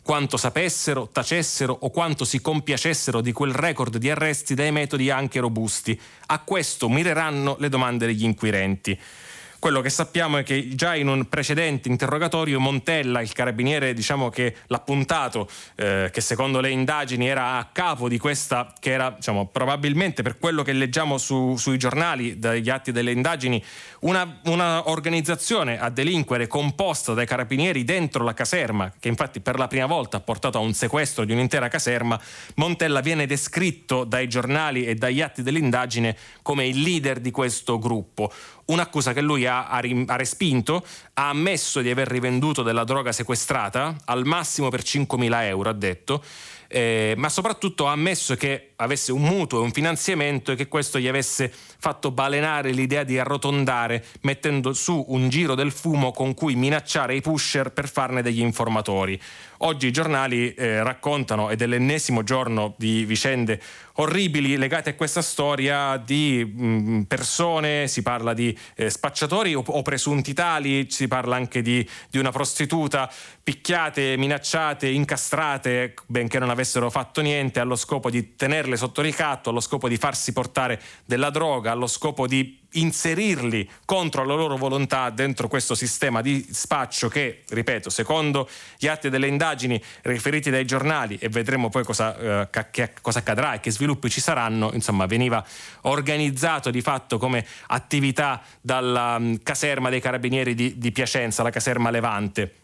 S3: Quanto sapessero, tacessero o quanto si compiacessero di quel record di arresti dai metodi anche robusti. A questo mireranno le domande degli inquirenti. Quello che sappiamo è che già in un precedente interrogatorio Montella, il carabiniere diciamo, che l'ha puntato, eh, che secondo le indagini era a capo di questa, che era diciamo, probabilmente per quello che leggiamo su, sui giornali, dagli atti delle indagini, una, una, organizzazione a delinquere composta dai carabinieri dentro la caserma, che infatti per la prima volta ha portato a un sequestro di un'intera caserma, Montella viene descritto dai giornali e dagli atti dell'indagine come il leader di questo gruppo. Un'accusa che lui ha, ha, ha, respinto, ha ammesso di aver rivenduto della droga sequestrata al massimo per 5.000 euro, ha detto, eh, ma soprattutto ha ammesso che avesse un mutuo e un finanziamento e che questo gli avesse fatto balenare l'idea di arrotondare mettendo su un giro del fumo con cui minacciare i pusher per farne degli informatori. Oggi i giornali eh, raccontano, ed è l'ennesimo giorno di vicende orribili legate a questa storia di mm, persone, si parla di eh, spacciatori o, o, presunti tali, si parla anche di, di, una prostituta picchiate, minacciate, incastrate, benché non avessero fatto niente, allo scopo di tenerle sotto ricatto, allo scopo di farsi portare della droga, allo scopo di inserirli contro la loro volontà dentro questo sistema di spaccio che, ripeto, secondo gli atti delle indagini riferiti dai giornali e vedremo poi cosa, eh, che, cosa accadrà e che sviluppi ci saranno, insomma, veniva organizzato di fatto come attività dalla um, caserma dei carabinieri di, di Piacenza, la caserma Levante.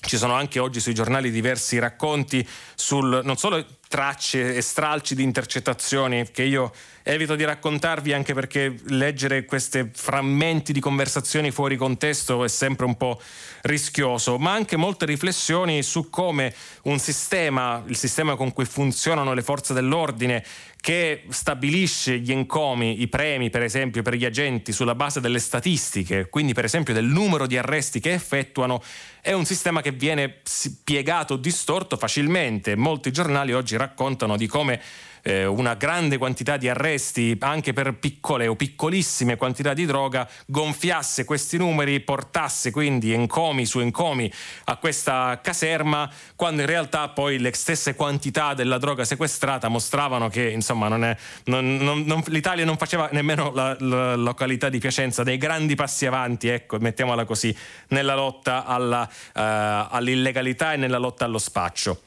S3: Ci sono anche oggi sui giornali diversi racconti sul non solo tracce e stralci di intercettazioni che io evito di raccontarvi anche perché leggere questi frammenti di conversazioni fuori contesto è sempre un po' rischioso, ma anche molte riflessioni su come un sistema, il sistema con cui funzionano le forze dell'ordine, che stabilisce gli encomi, i premi per esempio per gli agenti sulla base delle statistiche, quindi per esempio del numero di arresti che effettuano, è un sistema che viene spiegato, distorto facilmente. Molti giornali oggi raccontano di come eh, una grande quantità di arresti anche per piccole o piccolissime quantità di droga gonfiasse questi numeri, portasse quindi encomi su encomi a questa caserma, quando in realtà poi le stesse quantità della droga sequestrata mostravano che insomma non è, non, non, l'Italia non faceva nemmeno la, la, località di Piacenza dei grandi passi avanti, ecco, mettiamola così, nella lotta alla, uh, all'illegalità e nella lotta allo spaccio.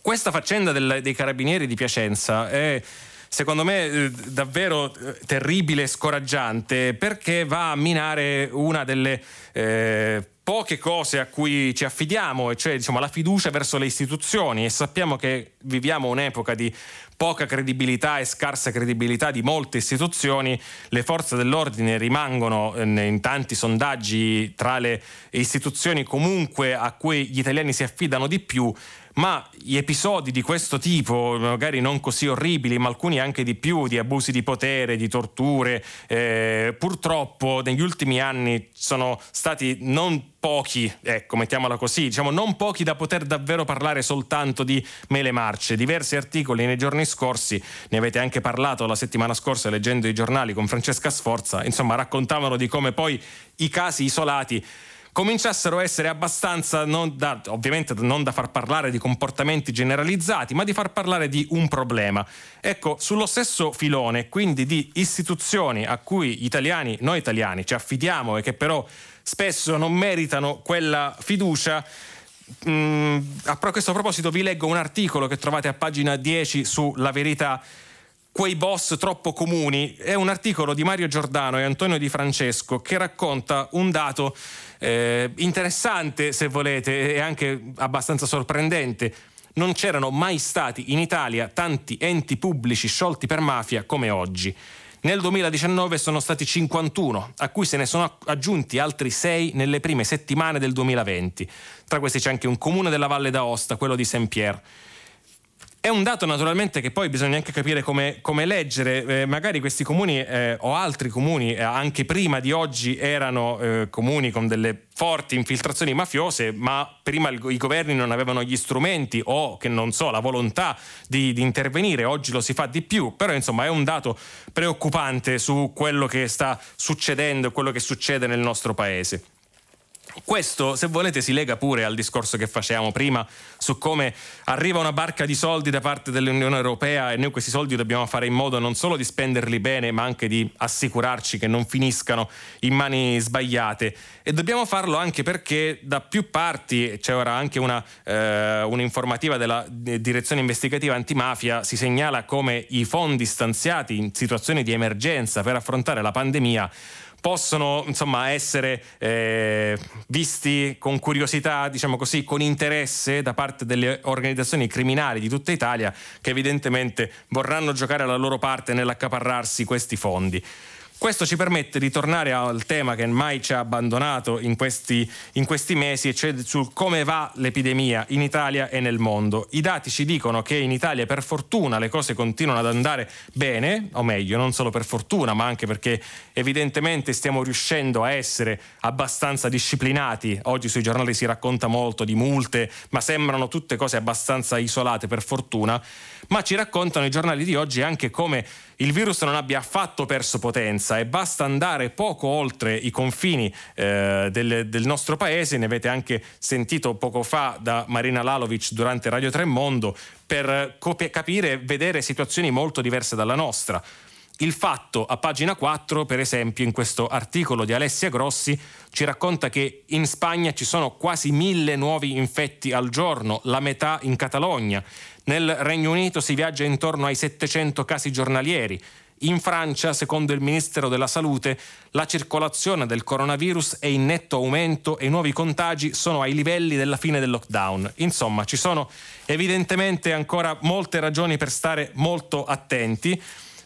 S3: Questa faccenda del, dei carabinieri di Piacenza è secondo me eh, davvero eh, terribile e scoraggiante perché va a minare una delle eh, poche cose a cui ci affidiamo, e cioè diciamo, la fiducia verso le istituzioni. E sappiamo che viviamo un'epoca di poca credibilità e scarsa credibilità di molte istituzioni, le forze dell'ordine rimangono eh, in tanti sondaggi tra le istituzioni comunque a cui gli italiani si affidano di più ma gli episodi di questo tipo, magari non così orribili, ma alcuni anche di più, di abusi di potere, di torture, eh, purtroppo negli ultimi anni sono stati non pochi, ecco, mettiamola così, diciamo non pochi da poter davvero parlare soltanto di mele marce. Diversi articoli nei giorni scorsi, ne avete anche parlato la settimana scorsa leggendo i giornali con Francesca Sforza, insomma raccontavano di come poi i casi isolati cominciassero a essere abbastanza, non da, ovviamente non da far parlare di comportamenti generalizzati, ma di far parlare di un problema. Ecco, sullo stesso filone, quindi di istituzioni a cui italiani, noi italiani, ci affidiamo e che però spesso non meritano quella fiducia, Mm, a questo proposito vi leggo un articolo che trovate a pagina 10 su La Verità quei boss troppo comuni. È un articolo di Mario Giordano e Antonio Di Francesco che racconta un dato eh, interessante, se volete, e anche abbastanza sorprendente. Non c'erano mai stati in Italia tanti enti pubblici sciolti per mafia come oggi. Nel 2019 sono stati 51, a cui se ne sono aggiunti altri 6 nelle prime settimane del 2020. Tra questi c'è anche un comune della Valle d'Aosta, quello di Saint-Pierre. È un dato naturalmente che poi bisogna anche capire come, come leggere, eh, magari questi comuni eh, o altri comuni eh, anche prima di oggi erano eh, comuni con delle forti infiltrazioni mafiose, ma prima il, i governi non avevano gli strumenti o che non so, la volontà di, di intervenire, oggi lo si fa di più, però insomma è un dato preoccupante su quello che sta succedendo, quello che succede nel nostro paese. Questo, se volete, si lega pure al discorso che facevamo prima su come arriva una barca di soldi da parte dell'Unione Europea e noi questi soldi dobbiamo fare in modo non solo di spenderli bene, ma anche di assicurarci che non finiscano in mani sbagliate. E dobbiamo farlo anche perché da più parti, c'è ora anche una, eh, un'informativa della Direzione Investigativa Antimafia, si segnala come i fondi stanziati in situazioni di emergenza per affrontare la pandemia possono insomma, essere eh, visti con curiosità, diciamo così, con interesse da parte delle organizzazioni criminali di tutta Italia che evidentemente vorranno giocare la loro parte nell'accaparrarsi questi fondi. Questo ci permette di tornare al tema che mai ci ha abbandonato in questi, in questi, mesi, cioè sul come va l'epidemia in Italia e nel mondo. I dati ci dicono che in Italia per fortuna le cose continuano ad andare bene, o meglio, non solo per fortuna, ma anche perché evidentemente stiamo riuscendo a essere abbastanza disciplinati. Oggi sui giornali si racconta molto di multe, ma sembrano tutte cose abbastanza isolate per fortuna. Ma ci raccontano i giornali di oggi anche come il virus non abbia affatto perso potenza e basta andare poco oltre i confini eh, del, del, nostro paese, ne avete anche sentito poco fa da Marina Lalovic durante Radio Tremondo, per cop- capire e vedere situazioni molto diverse dalla nostra. Il fatto a pagina 4, per esempio, in questo articolo di Alessia Grossi, ci racconta che in Spagna ci sono quasi mille nuovi infetti al giorno, la metà in Catalogna. Nel Regno Unito si viaggia intorno ai 700 casi giornalieri. In Francia, secondo il Ministero della Salute, la circolazione del coronavirus è in netto aumento e i nuovi contagi sono ai livelli della fine del lockdown. Insomma, ci sono evidentemente ancora molte ragioni per stare molto attenti.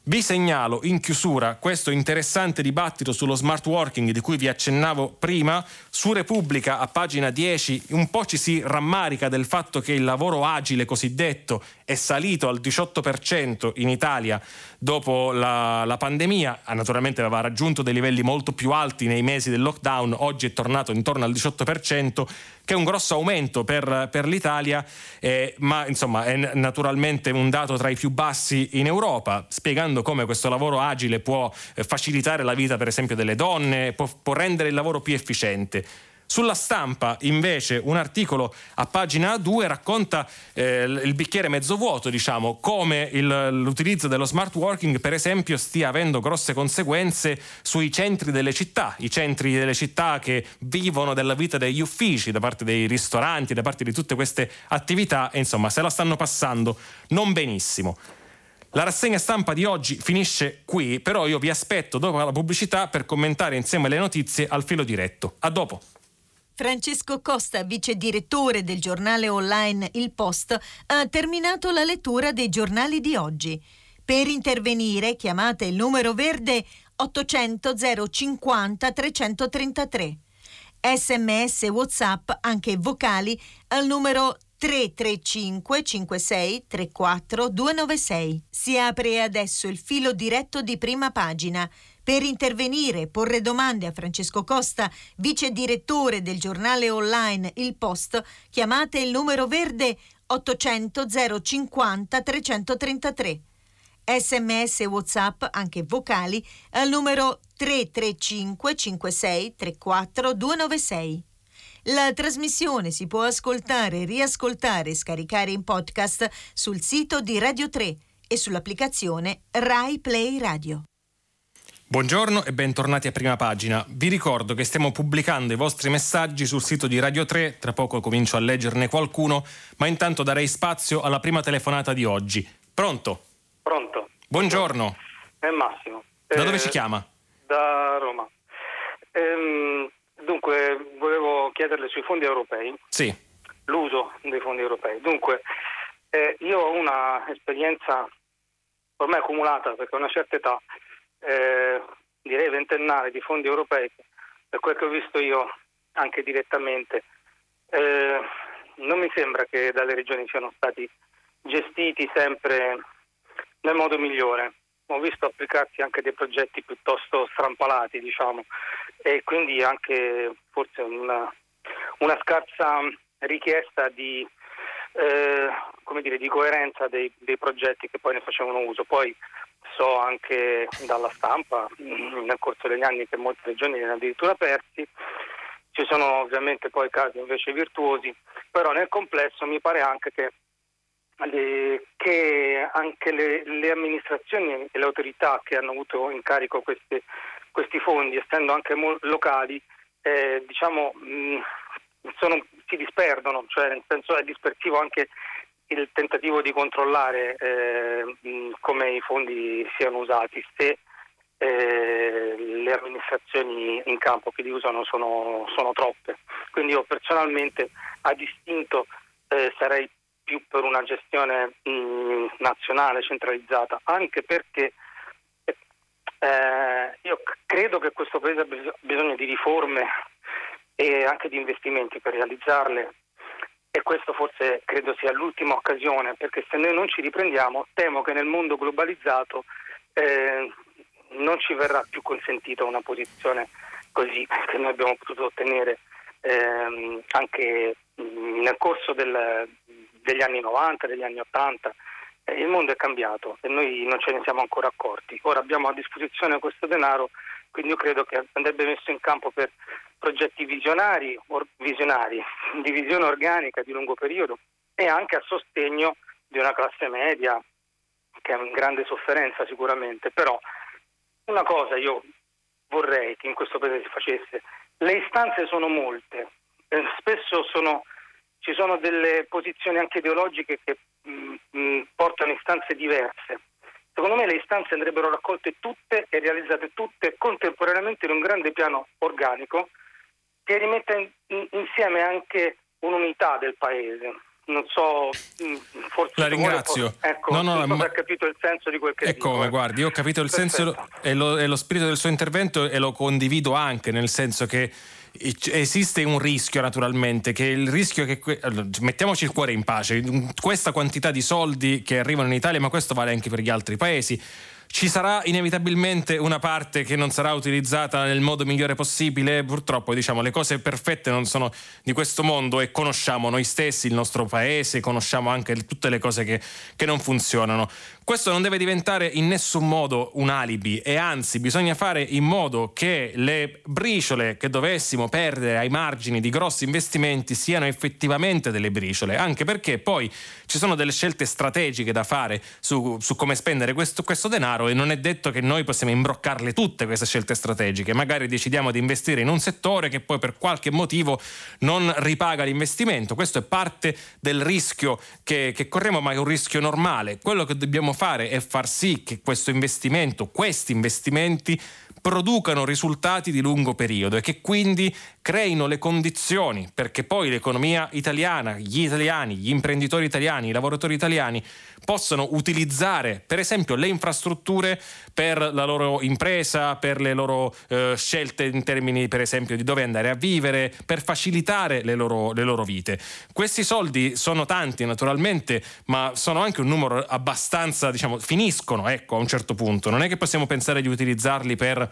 S3: Vi segnalo in chiusura questo interessante dibattito sullo smart working di cui vi accennavo prima. Su Repubblica, a pagina 10, un po' ci si rammarica del fatto che il lavoro agile cosiddetto è salito al 18% in Italia dopo la, la, pandemia, naturalmente aveva raggiunto dei livelli molto più alti nei mesi del lockdown, oggi è tornato intorno al 18%, che è un grosso aumento per, per l'Italia, eh, ma insomma è naturalmente un dato tra i più bassi in Europa, spiegando come questo lavoro agile può eh, facilitare la vita per esempio delle donne, può, può rendere il lavoro più efficiente. Sulla stampa, invece, un articolo a pagina 2 racconta eh, il bicchiere mezzo vuoto, diciamo, come il, l'utilizzo dello smart working, per esempio, stia avendo grosse conseguenze sui centri delle città, i centri delle città che vivono della vita degli uffici, da parte dei ristoranti, da parte di tutte queste attività, e insomma, se la stanno passando non benissimo. La rassegna stampa di oggi finisce qui, però io vi aspetto dopo la pubblicità per commentare insieme le notizie al filo diretto. A dopo!
S2: Francesco Costa, vice direttore del giornale online Il Post, ha terminato la lettura dei giornali di oggi. Per intervenire chiamate il numero verde 800 050 333. Sms WhatsApp, anche vocali, al numero 335 56 34 296. Si apre adesso il filo diretto di prima pagina. Per intervenire e porre domande a Francesco Costa, vice direttore del giornale online Il Post, chiamate il numero verde 800 050 333. Sms e WhatsApp, anche vocali, al numero 335 56 34 296. La trasmissione si può ascoltare, riascoltare e scaricare in podcast sul sito di Radio 3 e sull'applicazione Rai Play Radio.
S3: Buongiorno e bentornati a prima pagina. Vi ricordo che stiamo pubblicando i vostri messaggi sul sito di Radio 3, tra poco comincio a leggerne qualcuno, ma intanto darei spazio alla prima telefonata di oggi. Pronto?
S1: Pronto.
S3: Buongiorno.
S1: È Massimo.
S3: Da eh, dove ci chiama?
S1: Da Roma. Ehm, dunque, volevo chiederle sui fondi europei.
S3: Sì.
S1: L'uso dei fondi europei. Dunque, eh, io ho una esperienza ormai accumulata perché ho una certa età eh, direi ventennale di fondi europei, per quel che ho visto io anche direttamente, eh, non mi sembra che dalle regioni siano stati gestiti sempre nel modo migliore. Ho visto applicarsi anche dei progetti piuttosto strampalati, diciamo, e quindi anche forse una, una scarsa richiesta di, eh, dire, di coerenza dei, dei, progetti che poi ne facevano uso. Poi so anche dalla stampa mm, nel corso degli anni che molte regioni li addirittura persi. Ci sono ovviamente poi casi invece virtuosi, però nel complesso mi pare anche che, le, che anche le, le, amministrazioni e le autorità che hanno avuto in carico queste, questi fondi, essendo anche mo- locali, eh, diciamo, mh, sono, si disperdono, cioè nel senso è dispersivo anche il tentativo di controllare eh, come i fondi siano usati, se eh, le amministrazioni in campo che li usano sono, sono troppe. Quindi io personalmente a distinto eh, sarei più per una gestione mh, nazionale centralizzata, anche perché eh, io credo che questo Paese abbia bisogno di riforme e anche di investimenti per realizzarle e questo forse credo sia l'ultima occasione perché se noi non ci riprendiamo temo che nel mondo globalizzato eh, non ci verrà più consentita una posizione così che noi abbiamo potuto ottenere ehm, anche nel corso del, degli anni 90, degli anni 80. Eh, il mondo è cambiato e noi non ce ne siamo ancora accorti. Ora abbiamo a disposizione questo denaro, quindi io credo che andrebbe messo in campo per progetti visionari, or, visionari di visione organica di lungo periodo e anche a sostegno di una classe media che è in grande sofferenza sicuramente, però una cosa io vorrei che in questo paese si facesse, le istanze sono molte, eh, spesso sono, ci sono delle posizioni anche ideologiche che mh, mm, mh, mm, portano istanze diverse. Secondo me le istanze andrebbero raccolte tutte e realizzate tutte contemporaneamente in un grande piano organico che rimetta in, in, insieme anche un'unità del Paese non so, mm, forse
S3: la ringrazio.
S1: Ecco, no, no, non so ma... capito il senso di quel che dico.
S3: come, eh. guardi, io ho capito il Perfetto. senso e lo, e lo spirito del suo intervento e lo condivido anche, nel senso che esiste un rischio naturalmente che il rischio che mettiamoci il cuore in pace questa quantità di soldi che arrivano in Italia ma questo vale anche per gli altri paesi ci sarà inevitabilmente una parte che non sarà utilizzata nel modo migliore possibile. Purtroppo, diciamo, le cose perfette non sono di questo mondo e conosciamo noi stessi, il nostro paese, conosciamo anche tutte le cose che, che non funzionano. Questo non deve diventare in nessun modo un alibi e anzi bisogna fare in modo che le briciole che dovessimo perdere ai margini di grossi investimenti siano effettivamente delle briciole, anche perché poi ci sono delle scelte strategiche da fare su, su come spendere questo, questo denaro e non è detto che noi possiamo imbroccarle tutte queste scelte strategiche, magari decidiamo di investire in un settore che poi per qualche motivo non ripaga l'investimento, questo è parte del rischio che, che corriamo ma è un rischio normale, quello che dobbiamo fare è far sì che questo investimento, questi investimenti producano risultati di lungo periodo e che quindi creino le condizioni perché poi l'economia italiana, gli italiani, gli imprenditori italiani, i lavoratori italiani possano utilizzare per esempio le infrastrutture per la loro impresa, per le loro eh, scelte in termini per esempio di dove andare a vivere, per facilitare le loro, le loro vite. Questi soldi sono tanti naturalmente, ma sono anche un numero abbastanza, diciamo, finiscono ecco, a un certo punto. Non è che possiamo pensare di utilizzarli per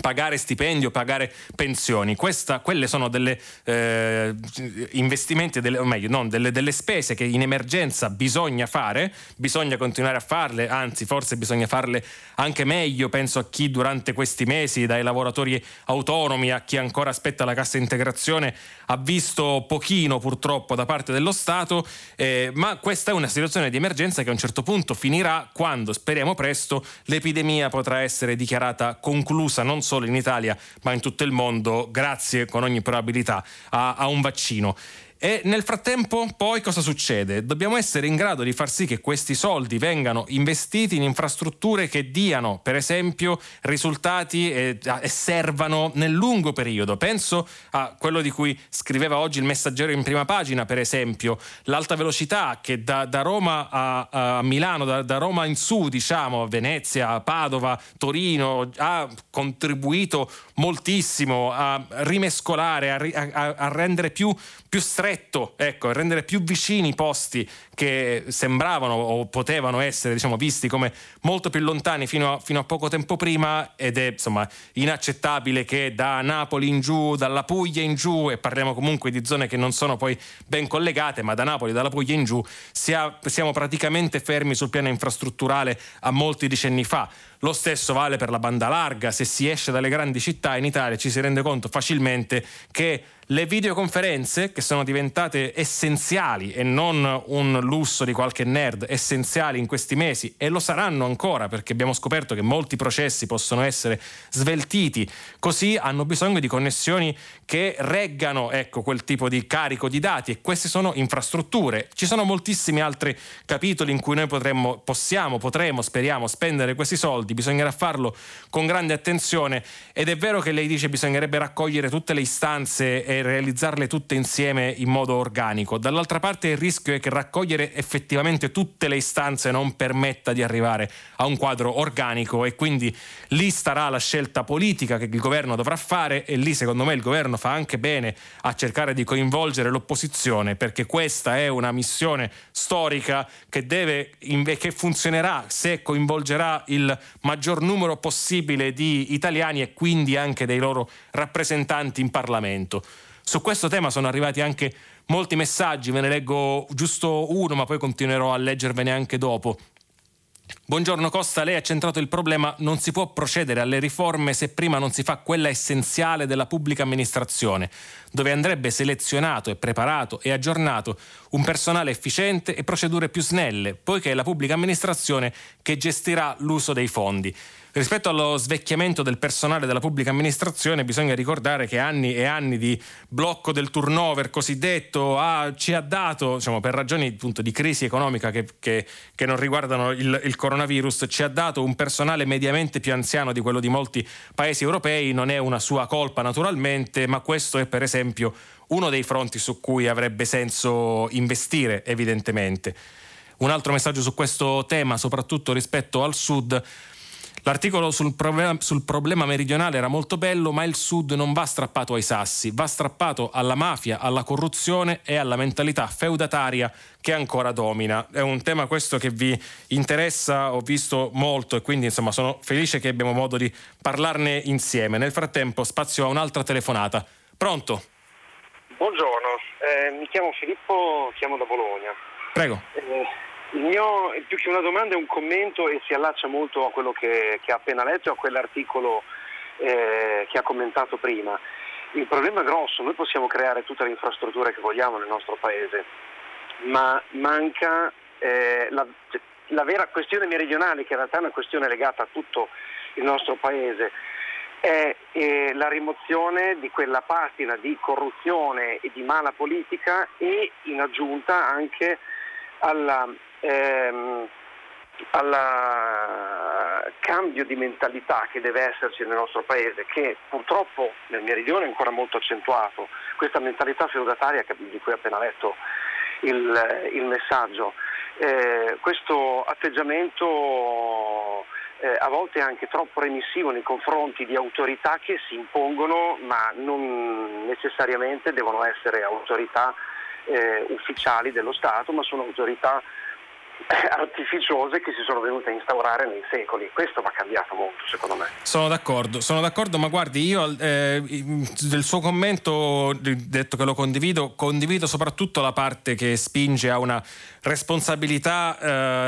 S3: pagare stipendio, pagare pensioni. Questa, quelle sono delle eh, investimenti, delle, o meglio, no, delle, delle, spese che in emergenza bisogna fare, bisogna continuare a farle, anzi forse bisogna farle anche meglio, penso a chi durante questi mesi, dai lavoratori autonomi a chi ancora aspetta la cassa integrazione, ha visto pochino purtroppo da parte dello Stato, eh, ma questa è una situazione di emergenza che a un certo punto finirà quando, speriamo presto, l'epidemia potrà essere dichiarata conclusa non solo in Italia ma in tutto il mondo grazie con ogni probabilità a, a un vaccino. E nel frattempo poi cosa succede? Dobbiamo essere in grado di far sì che questi soldi vengano investiti in infrastrutture che diano, per esempio, risultati e, e, servano nel lungo periodo. Penso a quello di cui scriveva oggi il messaggero in prima pagina, per esempio, l'alta velocità che da, da Roma a, a Milano, da, da, Roma in su, diciamo, a Venezia, Padova, Torino, ha contribuito moltissimo a rimescolare, a, a, a rendere più, più stretto stretto, ecco, rendere più vicini i posti che sembravano o potevano essere diciamo, visti come molto più lontani fino a, fino a, poco tempo prima ed è insomma inaccettabile che da Napoli in giù, dalla Puglia in giù e parliamo comunque di zone che non sono poi ben collegate ma da Napoli, dalla Puglia in giù sia, siamo praticamente fermi sul piano infrastrutturale a molti decenni fa. Lo stesso vale per la banda larga, se si esce dalle grandi città in Italia ci si rende conto facilmente che le videoconferenze, che sono diventate essenziali e non un lusso di qualche nerd, essenziali in questi mesi e lo saranno ancora perché abbiamo scoperto che molti processi possono essere sveltiti, così hanno bisogno di connessioni che reggano ecco, quel tipo di carico di dati e queste sono infrastrutture. Ci sono moltissimi altri capitoli in cui noi potremmo, possiamo, potremo, speriamo spendere questi soldi, bisognerà farlo con grande attenzione ed è vero che lei dice bisognerebbe raccogliere tutte le istanze e realizzarle tutte insieme in modo organico. Dall'altra parte il rischio è che raccogliere effettivamente tutte le istanze non permetta di arrivare a un quadro organico e quindi lì starà la scelta politica che il governo dovrà fare e lì secondo me il governo fa anche bene a cercare di coinvolgere l'opposizione perché questa è una missione storica che deve che funzionerà se coinvolgerà il maggior numero possibile di italiani e quindi anche dei loro rappresentanti in Parlamento. Su questo tema sono arrivati anche molti messaggi, ve ne leggo giusto uno, ma poi continuerò a leggervene anche dopo. Buongiorno Costa, lei ha centrato il problema, non si può procedere alle riforme se prima non si fa quella essenziale della pubblica amministrazione, dove andrebbe selezionato e preparato e aggiornato un personale efficiente e procedure più snelle, poiché è la pubblica amministrazione che gestirà l'uso dei fondi. Rispetto allo svecchiamento del personale della pubblica amministrazione bisogna ricordare che anni e anni di blocco del turnover cosiddetto ha, ci ha dato, diciamo, per ragioni appunto, di crisi economica che, che, che non riguardano il, il, coronavirus, ci ha dato un personale mediamente più anziano di quello di molti paesi europei, non è una sua colpa naturalmente, ma questo è per esempio uno dei fronti su cui avrebbe senso investire evidentemente. Un altro messaggio su questo tema, soprattutto rispetto al sud, L'articolo sul problema, sul problema, meridionale era molto bello, ma il Sud non va strappato ai sassi, va strappato alla mafia, alla corruzione e alla mentalità feudataria che ancora domina. È un tema questo che vi interessa, ho visto molto e quindi insomma sono felice che abbiamo modo di parlarne insieme. Nel frattempo spazio a un'altra telefonata. Pronto?
S4: Buongiorno, eh, mi chiamo Filippo, chiamo da Bologna.
S3: Prego.
S4: Eh, mio, più che una domanda, è un commento e si allaccia molto a quello che, che ha appena letto e a quell'articolo eh, che ha commentato prima. Il problema è grosso, noi possiamo creare tutte le infrastrutture che vogliamo nel nostro paese, ma manca eh, la, la vera questione meridionale, che in realtà è una questione legata a tutto il nostro paese, è eh, la rimozione di quella patina di corruzione e di mala politica e in aggiunta anche alla ehm, al cambio di mentalità che deve esserci nel nostro paese, che purtroppo nel meridione è ancora molto accentuato, questa mentalità feudataria di cui ho appena letto il, il messaggio, eh, questo atteggiamento eh, a volte anche troppo remissivo nei confronti di autorità che si impongono ma non necessariamente devono essere autorità eh, ufficiali dello Stato, ma sono autorità artificiose che si sono venute a instaurare nei secoli. Questo va cambiato molto, secondo me.
S3: Sono d'accordo, sono d'accordo, ma guardi, io eh, del suo commento, detto che lo condivido, condivido soprattutto la parte che spinge a una responsabilità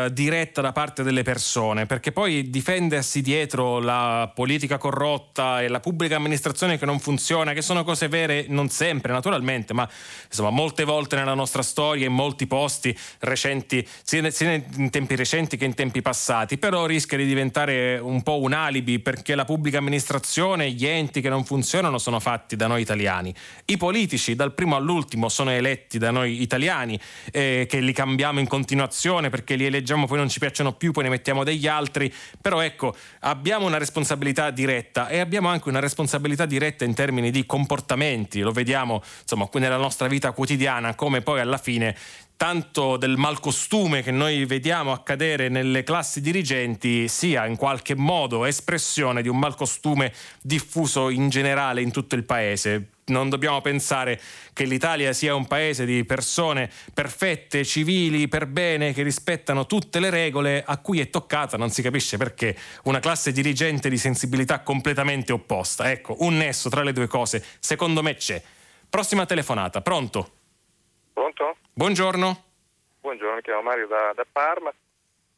S3: eh, diretta da parte delle persone, perché poi difendersi dietro la politica corrotta e la pubblica amministrazione che non funziona, che sono cose vere non sempre, naturalmente, ma insomma molte volte nella nostra storia, in molti posti recenti, sia, sia in tempi recenti che in tempi passati, però rischia di diventare un po' un alibi perché la pubblica amministrazione, gli enti che non funzionano sono fatti da noi italiani. I politici dal primo all'ultimo sono eletti da noi italiani, eh, che li cambiamo in continuazione perché li eleggiamo poi non ci piacciono più, poi ne mettiamo degli altri, però ecco, abbiamo una responsabilità diretta e abbiamo anche una responsabilità diretta in termini di comportamenti, lo vediamo insomma qui nella nostra vita quotidiana come poi alla fine tanto del malcostume che noi vediamo accadere nelle classi dirigenti sia in qualche modo espressione di un malcostume diffuso in generale in tutto il paese non dobbiamo pensare che l'Italia sia un paese di persone perfette, civili, per bene, che rispettano tutte le regole, a cui è toccata, non si capisce perché, una classe dirigente di sensibilità completamente opposta. Ecco, un nesso tra le due cose, secondo me c'è. Prossima telefonata, pronto?
S5: Pronto?
S3: Buongiorno.
S5: Buongiorno, mi chiamo Mario da, da Parma.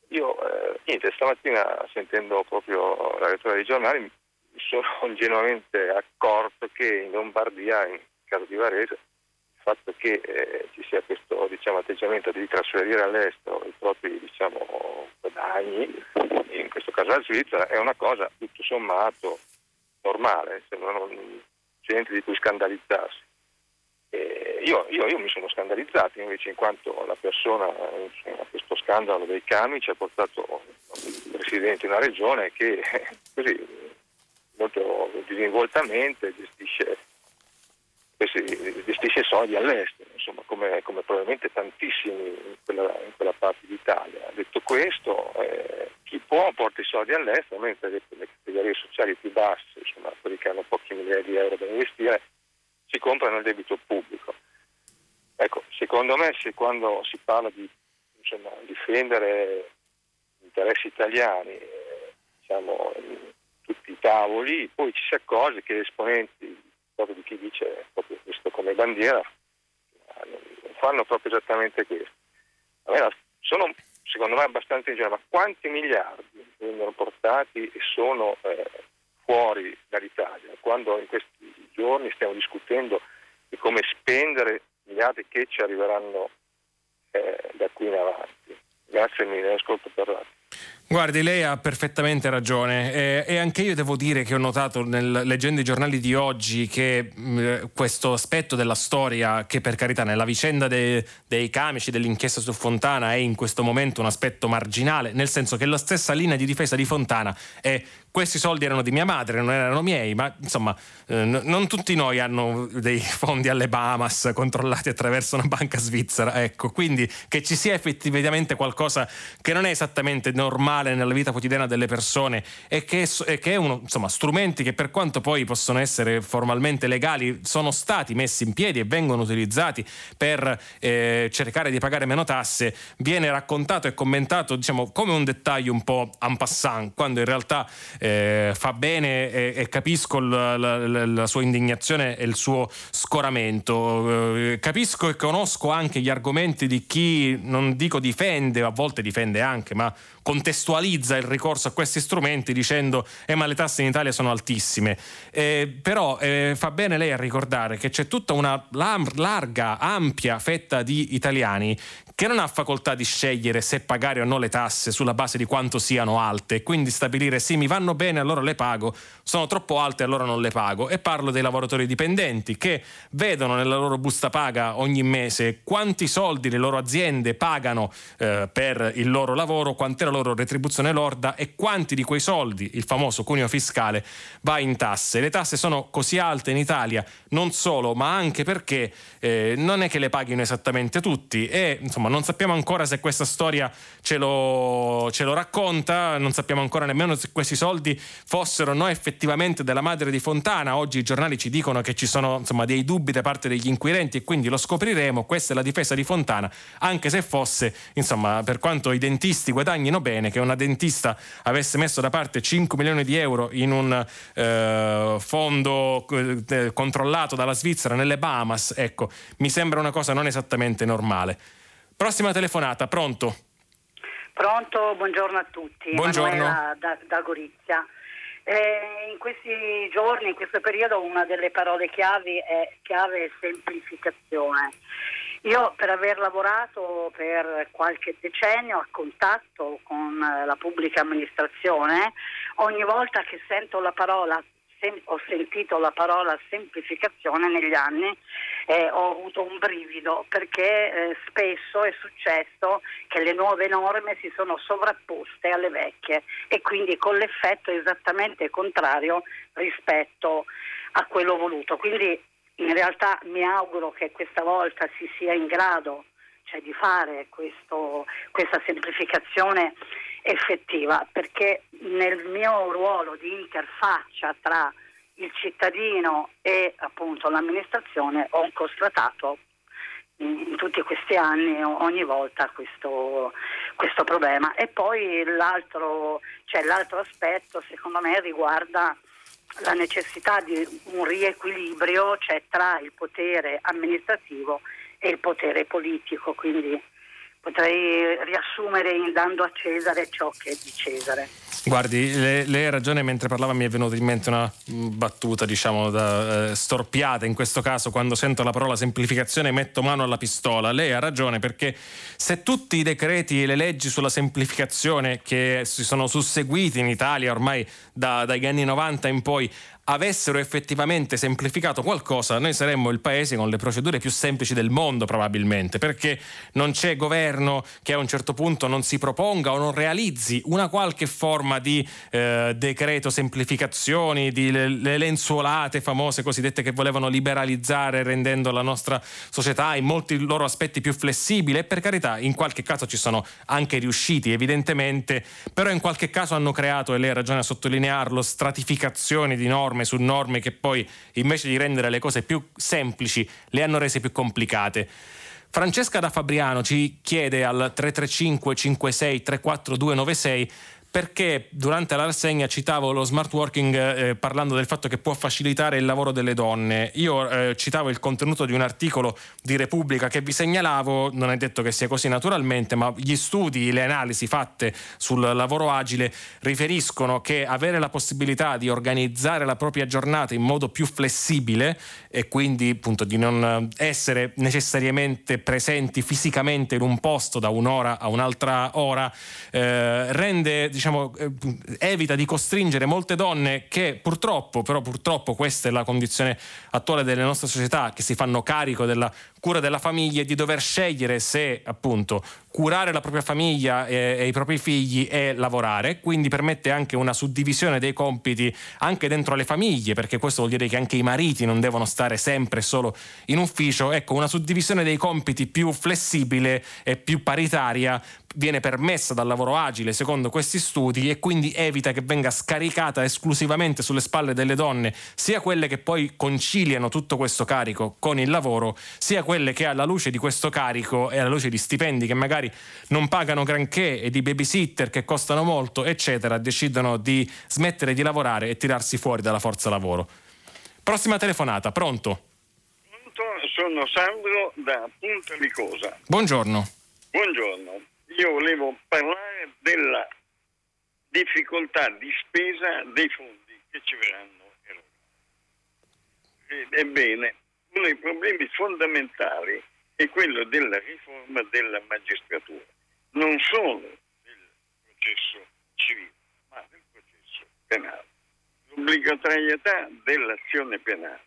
S5: io eh, niente, stamattina sentendo proprio la lettura dei giornali mi sono ingenuamente accorto che in Lombardia, in caso di Varese, il fatto che eh, ci sia questo diciamo, atteggiamento di trasferire all'estero i propri diciamo, guadagni, in questo caso la Svizzera, è una cosa tutto sommato normale, sembra non c'è niente di cui scandalizzarsi. Io, io, io, mi sono scandalizzato invece in quanto la persona a questo scandalo dei camici ci ha portato il presidente di una regione che così molto disinvoltamente gestisce, gestisce soldi all'estero, insomma, come, come, probabilmente tantissimi in quella, in quella, parte d'Italia. Detto questo, eh, chi può porta i soldi all'estero, mentre le categorie sociali più basse, insomma, quelli che hanno pochi miliardi di euro da investire, comprano il debito pubblico. Ecco, secondo me se quando si parla di insomma, difendere gli interessi italiani, eh, diciamo, tutti i tavoli, poi ci si accorge che esponenti proprio di chi dice proprio questo come bandiera non fanno proprio esattamente questo. Sono secondo me abbastanza ingenui, ma quanti miliardi vengono portati e sono eh, fuori dall'Italia, quando in questi giorni stiamo discutendo di come spendere miliardi che ci arriveranno eh, da qui in avanti. Grazie mille, ascolto per l'altro.
S3: Guardi, lei ha perfettamente ragione eh, e anche io devo dire che ho notato nel, leggendo i giornali di oggi che mh, mm, questo aspetto della storia, che per carità nella vicenda de, dei camici, dell'inchiesta su Fontana è in questo momento un aspetto marginale, nel senso che la stessa linea di difesa di Fontana è questi soldi erano di mia madre, non erano miei, ma insomma eh, non tutti noi hanno dei fondi alle Bahamas controllati attraverso una banca svizzera, ecco, quindi che ci sia effettivamente qualcosa che non è esattamente normale nella vita quotidiana delle persone e che, e che uno, insomma, strumenti che per quanto poi possono essere formalmente legali sono stati messi in piedi e vengono utilizzati per eh, cercare di pagare meno tasse, viene raccontato e commentato diciamo come un dettaglio un po' en passant, quando in realtà eh, eh, fa bene e, e capisco la, la, la, sua indignazione e il suo scoramento. Eh, capisco e conosco anche gli argomenti di chi non dico difende, a volte difende anche, ma contestualizza il ricorso a questi strumenti dicendo eh ma le tasse in Italia sono altissime. Eh, però eh, fa bene lei a ricordare che c'è tutta una larga, ampia fetta di italiani che non ha facoltà di scegliere se pagare o no le tasse sulla base di quanto siano alte, quindi stabilire sì mi vanno bene allora le pago, sono troppo alte allora non le pago e parlo dei lavoratori dipendenti che vedono nella loro busta paga ogni mese quanti soldi le loro aziende pagano eh, per il loro lavoro, quant'è la loro retribuzione lorda e quanti di quei soldi, il famoso cuneo fiscale, va in tasse. Le tasse sono così alte in Italia non solo, ma anche perché eh, non è che le paghino esattamente tutti e insomma non sappiamo ancora se questa storia ce lo, ce lo racconta, non sappiamo ancora nemmeno se questi soldi fossero no effettivamente della madre di Fontana. Oggi i giornali ci dicono che ci sono insomma, dei dubbi da parte degli inquirenti e quindi lo scopriremo. Questa è la difesa di Fontana, anche se fosse, insomma, per quanto i dentisti guadagnino bene, che una dentista avesse messo da parte 5 milioni di euro in un eh, fondo eh, controllato dalla Svizzera nelle Bahamas, ecco, mi sembra una cosa non esattamente normale. Prossima telefonata, pronto?
S6: Pronto, buongiorno a tutti.
S3: Buongiorno.
S6: Da, da, Gorizia. Eh, in questi giorni, in questo periodo, una delle parole chiavi è chiave semplificazione. Io per aver lavorato per qualche decennio a contatto con la pubblica amministrazione, ogni volta che sento la parola ho sentito la parola semplificazione negli anni eh, ho avuto un brivido perché eh, spesso è successo che le nuove norme si sono sovrapposte alle vecchie e quindi con l'effetto esattamente contrario rispetto a quello voluto. Quindi in realtà mi auguro che questa volta si sia in grado cioè, di fare questo, questa semplificazione effettiva, perché nel mio ruolo di interfaccia tra il cittadino e appunto l'amministrazione ho constatato in, in tutti questi anni ogni volta questo, questo problema. E poi l'altro, cioè, l'altro aspetto secondo me riguarda la necessità di un riequilibrio cioè, tra il potere amministrativo e il potere politico, quindi potrei riassumere dando a Cesare ciò che è di Cesare.
S3: Guardi, lei, lei ha ragione, mentre parlava mi è venuta in mente una battuta, diciamo, da, eh, storpiata. In questo caso, quando sento la parola semplificazione, metto mano alla pistola. Lei ha ragione perché se tutti i decreti e le leggi sulla semplificazione che si sono susseguiti in Italia ormai da, dagli anni 90 in poi avessero effettivamente semplificato qualcosa, noi saremmo il paese con le procedure più semplici del mondo probabilmente, perché non c'è governo che a un certo punto non si proponga o non realizzi una qualche forma di eh, decreto semplificazioni, di le, le lenzuolate famose cosiddette che volevano liberalizzare rendendo la nostra società in molti loro aspetti più flessibile e per carità in qualche caso ci sono anche riusciti evidentemente, però in qualche caso hanno creato, e lei ha ragione a sottolinearlo, stratificazioni di norme norme su norme che poi invece di rendere le cose più semplici le hanno rese più complicate. Francesca da Fabriano ci chiede al 335 56 34296 perché durante la rassegna citavo lo smart working eh, parlando del fatto che può facilitare il lavoro delle donne. Io eh, citavo il contenuto di un articolo di Repubblica che vi segnalavo, non è detto che sia così naturalmente, ma gli studi, le analisi fatte sul lavoro agile riferiscono che avere la possibilità di organizzare la propria giornata in modo più flessibile e quindi appunto di non essere necessariamente presenti fisicamente in un posto da un'ora a un'altra ora eh, rende diciamo, diciamo, eh, evita di costringere molte donne che purtroppo, però purtroppo questa è la condizione attuale delle nostre società, che si fanno carico della cura della famiglia di dover scegliere se appunto curare la propria famiglia e, e, i propri figli e lavorare, quindi permette anche una suddivisione dei compiti anche dentro le famiglie, perché questo vuol dire che anche i mariti non devono stare sempre solo in ufficio, ecco una suddivisione dei compiti più flessibile e più paritaria viene permessa dal lavoro agile secondo questi studi e quindi evita che venga scaricata esclusivamente sulle spalle delle donne sia quelle che poi conciliano tutto questo carico con il lavoro, sia quelle che alla luce di questo carico e alla luce di stipendi che magari non pagano granché e di babysitter che costano molto, eccetera, decidono di smettere di lavorare e tirarsi fuori dalla forza lavoro. Prossima telefonata, pronto?
S7: Pronto, sono Sandro da Punta Licosa.
S3: Buongiorno.
S7: Buongiorno io volevo parlare della difficoltà di spesa dei fondi che ci verranno erogati. Ebbene, uno dei problemi fondamentali è quello della riforma della magistratura, non solo del processo civile, ma del processo penale. L'obbligatorietà dell'azione penale.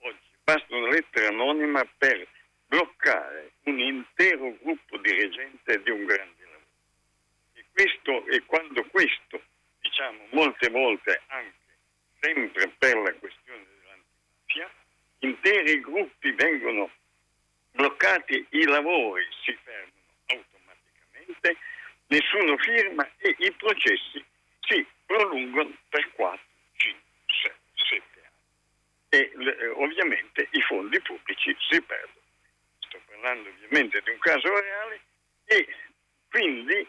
S7: Oggi basta una lettera anonima per bloccare un intero gruppo dirigente di un grande lavoro. E, questo, e quando questo, diciamo molte volte anche sempre per la questione dell'antimafia, interi gruppi vengono bloccati, i lavori si fermano automaticamente, nessuno firma e i processi si prolungano per 4, 5, 6, 7 anni. E eh, ovviamente i fondi pubblici si perdono parlando ovviamente di un caso reale, e quindi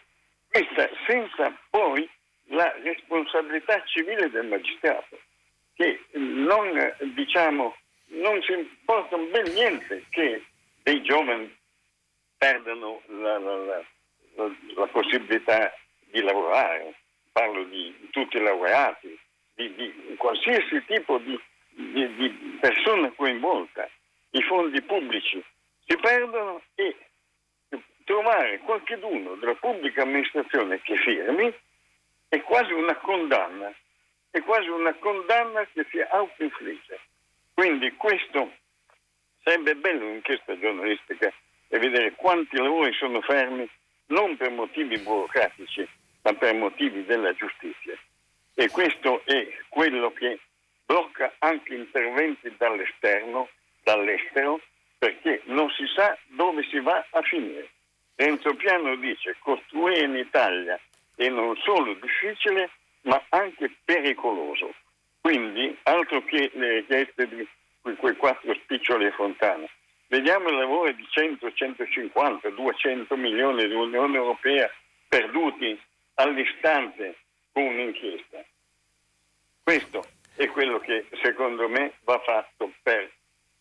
S7: questa senza poi la responsabilità civile del magistrato, che non, diciamo, non si importa ben niente che dei giovani perdano la, la, la, la possibilità di lavorare, parlo di tutti i laureati, di, di qualsiasi tipo di, di, di persona coinvolta, i fondi pubblici si perdono e trovare qualcuno della pubblica amministrazione che firmi è quasi una condanna, è quasi una condanna che si autoinfligge. Quindi questo sarebbe bello un'inchiesta giornalistica e vedere quanti lavori sono fermi non per motivi burocratici ma per motivi della giustizia. E questo è quello che blocca anche interventi dall'esterno, dall'estero, perché non si sa dove si va a finire. Renzo Piano dice costruire in Italia è non solo difficile ma anche pericoloso. Quindi altro che le richieste di quei quattro spiccioli a Fontana. Vediamo il lavoro di 100, 150, 200 milioni dell'Unione Europea perduti all'istante con un'inchiesta. Questo è quello che secondo me va fatto per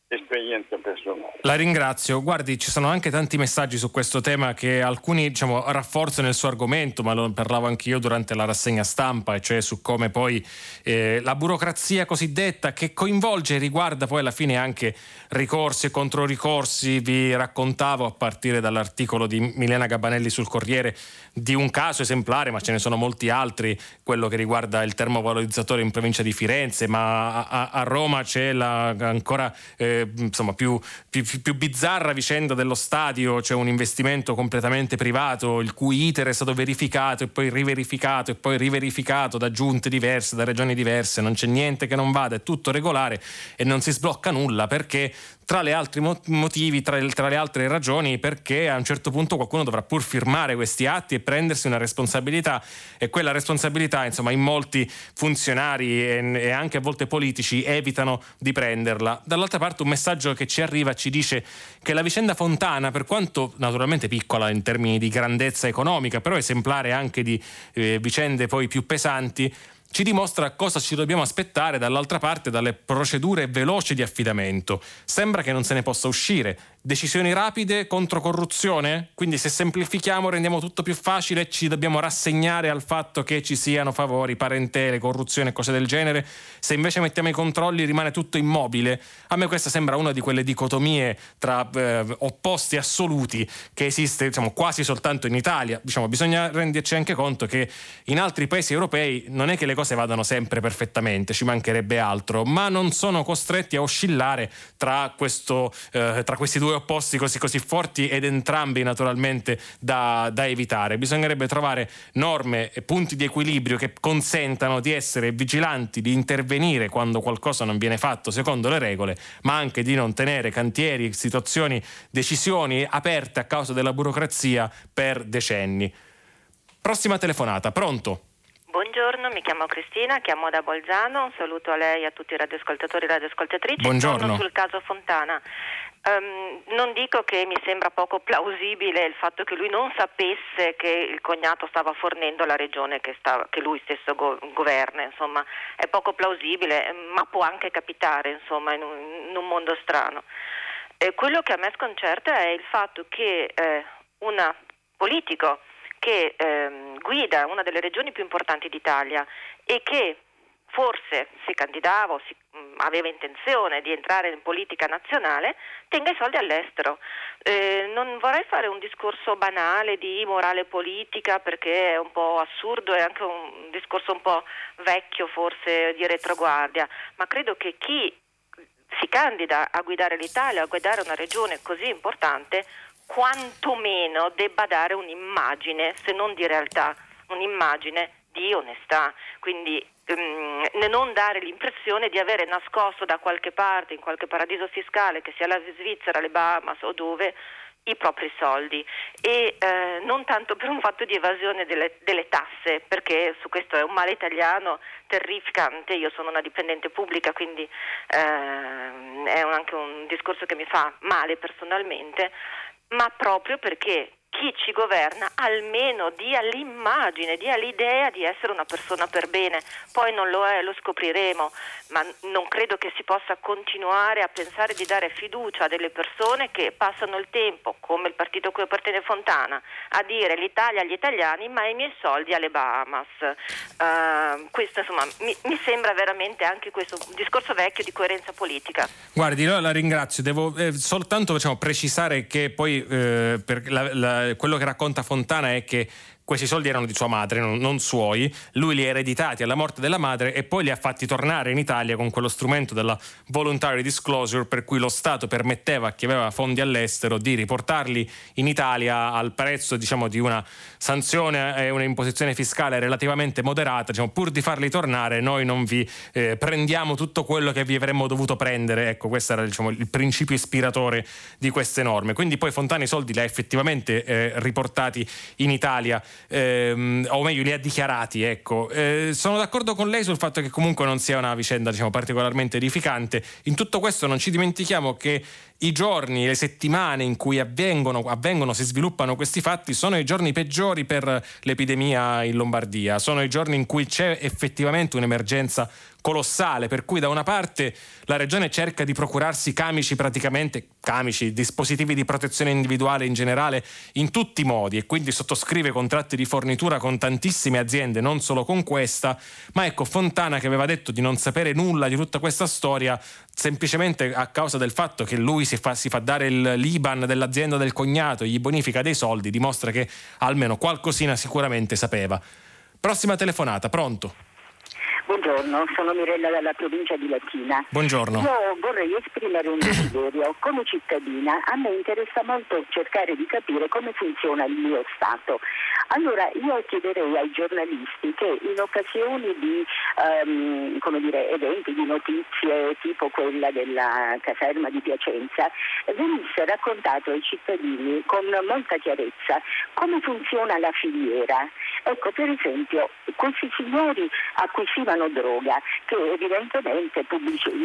S7: esperienza personale.
S3: La ringrazio. Guardi, ci sono anche tanti messaggi su questo tema che alcuni diciamo, rafforzano il suo argomento, ma lo parlavo anche io durante la rassegna stampa, e cioè su come poi eh, la burocrazia cosiddetta che coinvolge e riguarda poi alla fine anche ricorsi e controricorsi. Vi raccontavo a partire dall'articolo di Milena Gabanelli sul Corriere di un caso esemplare, ma ce ne sono molti altri, quello che riguarda il termovalorizzatore in provincia di Firenze, ma a, a Roma c'è la ancora... Eh, insomma, più, più, più, bizzarra vicenda dello stadio, c'è un investimento completamente privato, il cui iter è stato verificato e poi riverificato e poi riverificato da giunte diverse, da regioni diverse, non c'è niente che non vada, è tutto regolare e non si sblocca nulla perché tra le altri motivi, tra, tra, le altre ragioni, perché a un certo punto qualcuno dovrà pur firmare questi atti e prendersi una responsabilità e quella responsabilità, insomma, in molti funzionari e, e anche a volte politici evitano di prenderla. Dall'altra parte un messaggio che ci arriva ci dice che la vicenda Fontana, per quanto naturalmente piccola in termini di grandezza economica, però esemplare anche di eh, vicende poi più pesanti, ci dimostra cosa ci dobbiamo aspettare dall'altra parte dalle procedure veloci di affidamento. Sembra che non se ne possa uscire decisioni rapide contro corruzione? Quindi se semplifichiamo rendiamo tutto più facile e ci dobbiamo rassegnare al fatto che ci siano favori, parentele, corruzione e cose del genere? Se invece mettiamo i controlli rimane tutto immobile? A me questa sembra una di quelle dicotomie tra eh, opposti assoluti che esiste diciamo, quasi soltanto in Italia. Diciamo, bisogna renderci anche conto che in altri paesi europei non è che le cose vadano sempre perfettamente, ci mancherebbe altro, ma non sono costretti a oscillare tra, questo, eh, tra questi due opposti così, così forti ed entrambi naturalmente da, da evitare. Bisognerebbe trovare norme e punti di equilibrio che consentano di essere vigilanti, di intervenire quando qualcosa non viene fatto secondo le regole, ma anche di non tenere cantieri, situazioni, decisioni aperte a causa della burocrazia per decenni. Prossima telefonata, pronto?
S8: Buongiorno, mi chiamo Cristina, chiamo da Bolzano, un saluto a lei e a tutti i radioascoltatori e radioascoltatrici.
S3: Buongiorno.
S8: Torno sul caso Fontana. Um, non dico che mi sembra poco plausibile il fatto che lui non sapesse che il cognato stava fornendo la regione che, stava, che lui stesso go- governa, insomma, è poco plausibile, ma può anche capitare insomma, in, un, in un mondo strano. Eh, quello che a me sconcerta è il fatto che eh, un politico che ehm, guida una delle regioni più importanti d'Italia e che forse si candidava o si, mh, mm, aveva intenzione di entrare in politica nazionale, tenga i soldi all'estero. Eh, non vorrei fare un discorso banale di morale politica perché è un po' assurdo e anche un discorso un po' vecchio forse di retroguardia, ma credo che chi si candida a guidare l'Italia, a guidare una regione così importante, quantomeno debba dare un'immagine, se non di realtà, un'immagine di onestà. Quindi non dare l'impressione di avere nascosto da qualche parte, in qualche paradiso fiscale, che sia la Svizzera, le Bahamas o dove, i propri soldi. E eh, non tanto per un fatto di evasione delle, delle, tasse, perché su questo è un male italiano terrificante, io sono una dipendente pubblica, quindi eh, è anche un discorso che mi fa male personalmente, ma proprio perché chi ci governa almeno dia l'immagine, dia l'idea di essere una persona per bene. Poi non lo è, lo scopriremo, ma non credo che si possa continuare a pensare di dare fiducia a delle persone che passano il tempo, come il partito a cui appartiene Fontana, a dire l'Italia agli italiani, ma i miei soldi alle Bahamas. Uh, questo insomma mi, mi, sembra veramente anche questo un discorso vecchio di coerenza politica.
S3: Guardi, io la ringrazio, devo eh, soltanto diciamo, precisare che poi eh, per la, la quello che racconta Fontana è che questi soldi erano di sua madre, non, non, suoi, lui li ha ereditati alla morte della madre e poi li ha fatti tornare in Italia con quello strumento della voluntary disclosure per cui lo Stato permetteva a chi aveva fondi all'estero di riportarli in Italia al prezzo diciamo, di una sanzione e una imposizione fiscale relativamente moderata, diciamo, pur di farli tornare noi non vi eh, prendiamo tutto quello che vi avremmo dovuto prendere, ecco questo era diciamo, il principio ispiratore di queste norme, quindi poi Fontana i soldi li ha effettivamente eh, riportati in Italia ehm, o meglio li ha dichiarati. Ecco. Eh, sono d'accordo con lei sul fatto che comunque non sia una vicenda diciamo, particolarmente edificante. In tutto questo non ci dimentichiamo che i giorni, le settimane in cui avvengono, avvengono, si sviluppano questi fatti sono i giorni peggiori per l'epidemia in Lombardia, sono i giorni in cui c'è effettivamente un'emergenza colossale, per cui da una parte la regione cerca di procurarsi camici praticamente, camici, dispositivi di protezione individuale in generale, in tutti i modi e quindi sottoscrive contratti di fornitura con tantissime aziende, non solo con questa, ma ecco Fontana che aveva detto di non sapere nulla di tutta questa storia, semplicemente a causa del fatto che lui si fa, si fa dare il l'IBAN dell'azienda del cognato e gli bonifica dei soldi, dimostra che almeno qualcosina sicuramente sapeva. Prossima telefonata, pronto?
S9: Buongiorno, sono Mirella dalla provincia di Latina.
S3: Buongiorno.
S9: Io vorrei esprimere un desiderio. Come cittadina a me interessa molto cercare di capire come funziona il mio Stato. Allora io chiederei ai giornalisti che in occasioni di um, dire, eventi, di notizie tipo quella della caserma di Piacenza, venisse raccontato ai cittadini con molta chiarezza come funziona la filiera. Ecco, per esempio, questi signori acquisivano droga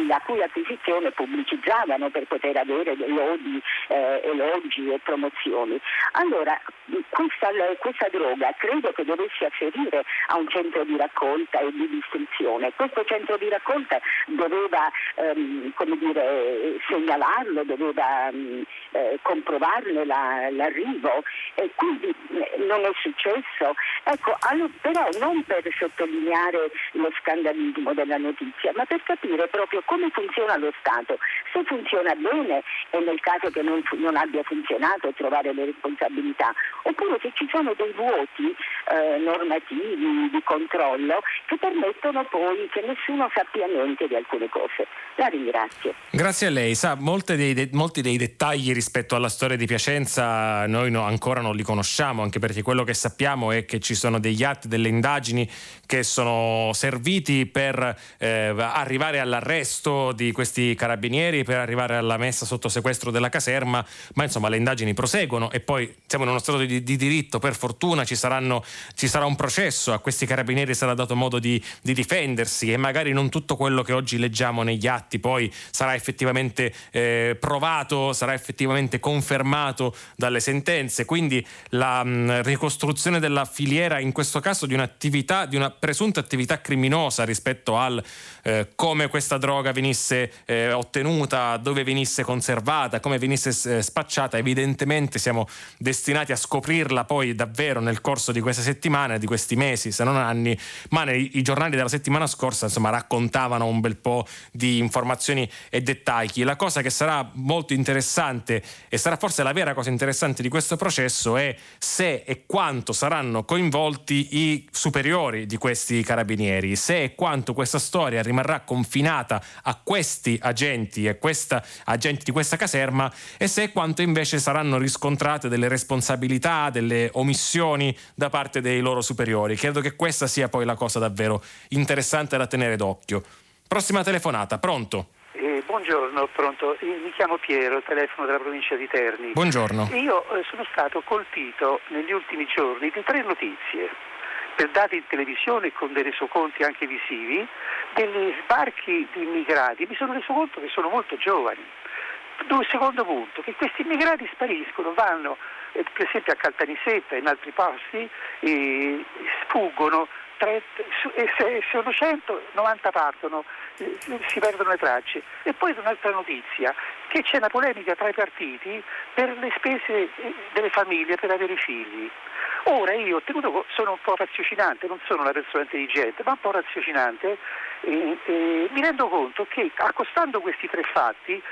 S9: la cui acquisizione pubblicizzavano per poter avere lodi, eh, elogi e promozioni. Allora, questa, questa droga credo che dovesse afferire a un centro di raccolta e di distribuzione. Questo centro di raccolta doveva ehm, dire, segnalarlo, doveva ehm, eh, comprovarne la, l'arrivo e quindi eh, non è successo. Ecco, però non per sottolineare lo scandalismo della notizia, ma per capire proprio come funziona lo Stato, se funziona bene e nel caso che non, non abbia funzionato trovare le responsabilità, oppure se ci sono dei vuoti eh, normativi di controllo che permettono poi che nessuno sappia niente di alcune cose. La ringrazio.
S3: Grazie a lei. Sa, dei de- molti dei dettagli rispetto alla storia di Piacenza noi no, ancora non li conosciamo, anche perché quello che sappiamo è che ci sono degli atti, delle indagini che sono serviti per eh, arrivare all'arresto di questi carabinieri, per arrivare alla messa sotto sequestro della caserma, ma insomma le indagini proseguono e poi siamo in uno stato di, di diritto, per fortuna ci, saranno, ci, sarà un processo, a questi carabinieri sarà dato modo di, di difendersi e magari non tutto quello che oggi leggiamo negli atti poi sarà effettivamente eh, provato, sarà effettivamente confermato dalle sentenze. Quindi la mh, ricostruzione della filiera in questo caso di un'attività, di una presunta attività criminosa rispetto al eh, come questa droga venisse eh, ottenuta, dove venisse conservata, come venisse eh, spacciata, evidentemente siamo destinati a scoprirla poi davvero nel corso di queste settimane, di questi mesi, se non anni, ma nei, i giornali della settimana scorsa insomma raccontavano un bel po' di informazioni e dettagli. La cosa che sarà molto interessante e sarà forse la vera cosa interessante di questo processo è se e quanto saranno coinvolti i superiori di questi carabinieri, se e quanto questa storia rimarrà confinata a questi agenti e questa, agenti di questa caserma e se e quanto invece saranno riscontrate delle responsabilità, delle omissioni da parte dei loro superiori. Credo che questa sia poi la cosa davvero interessante da tenere d'occhio. Prossima telefonata, pronto?
S10: Buongiorno, pronto. Mi chiamo Piero, telefono della provincia di Terni.
S3: Buongiorno.
S10: Io eh, sono stato colpito negli ultimi giorni di tre notizie, per dati in televisione e con dei resoconti anche visivi, degli sbarchi di immigrati. Mi sono reso conto che sono molto giovani. Due, secondo punto, che questi immigrati spariscono, vanno eh, per esempio a Caltanissetta e in altri posti, e sfuggono, e sono 100, 90 partono, eh, si perdono le tracce. E poi un'altra notizia, che c'è una polemica tra i partiti per le spese eh, delle famiglie per avere figli. Ora io tenuto, sono un po' raziocinante, non sono una persona intelligente, ma un po' raziocinante, e, e mi rendo conto che accostando questi tre fatti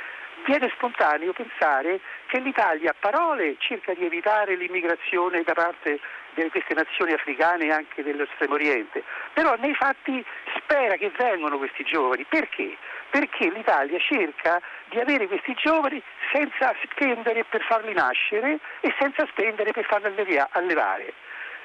S10: viene spontaneo pensare che l'Italia a parole cerca di evitare l'immigrazione da parte di queste nazioni africane e anche dell'estremo oriente, però nei fatti spera che vengano questi giovani. Perché? Perché l'Italia cerca di avere questi giovani senza spendere per farli nascere e senza spendere per farli allevare.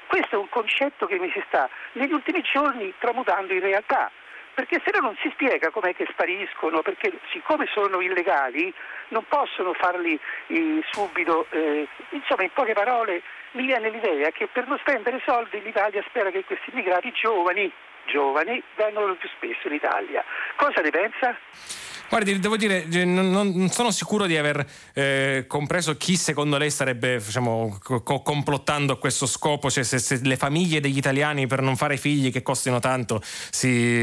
S10: Questo è un concetto che mi si sta negli ultimi giorni tramutando in realtà perché se no non si spiega com'è che spariscono, perché siccome sono illegali non possono farli eh, subito, eh, insomma in poche parole mi viene l'idea che per non spendere soldi l'Italia spera che questi immigrati giovani, giovani vengano più spesso in Italia. Cosa ne pensa?
S3: Guardi, devo dire, non, non sono sicuro di aver eh, compreso chi secondo lei starebbe diciamo, co- complottando a questo scopo, cioè se, se, le famiglie degli italiani per non fare figli che costino tanto, si,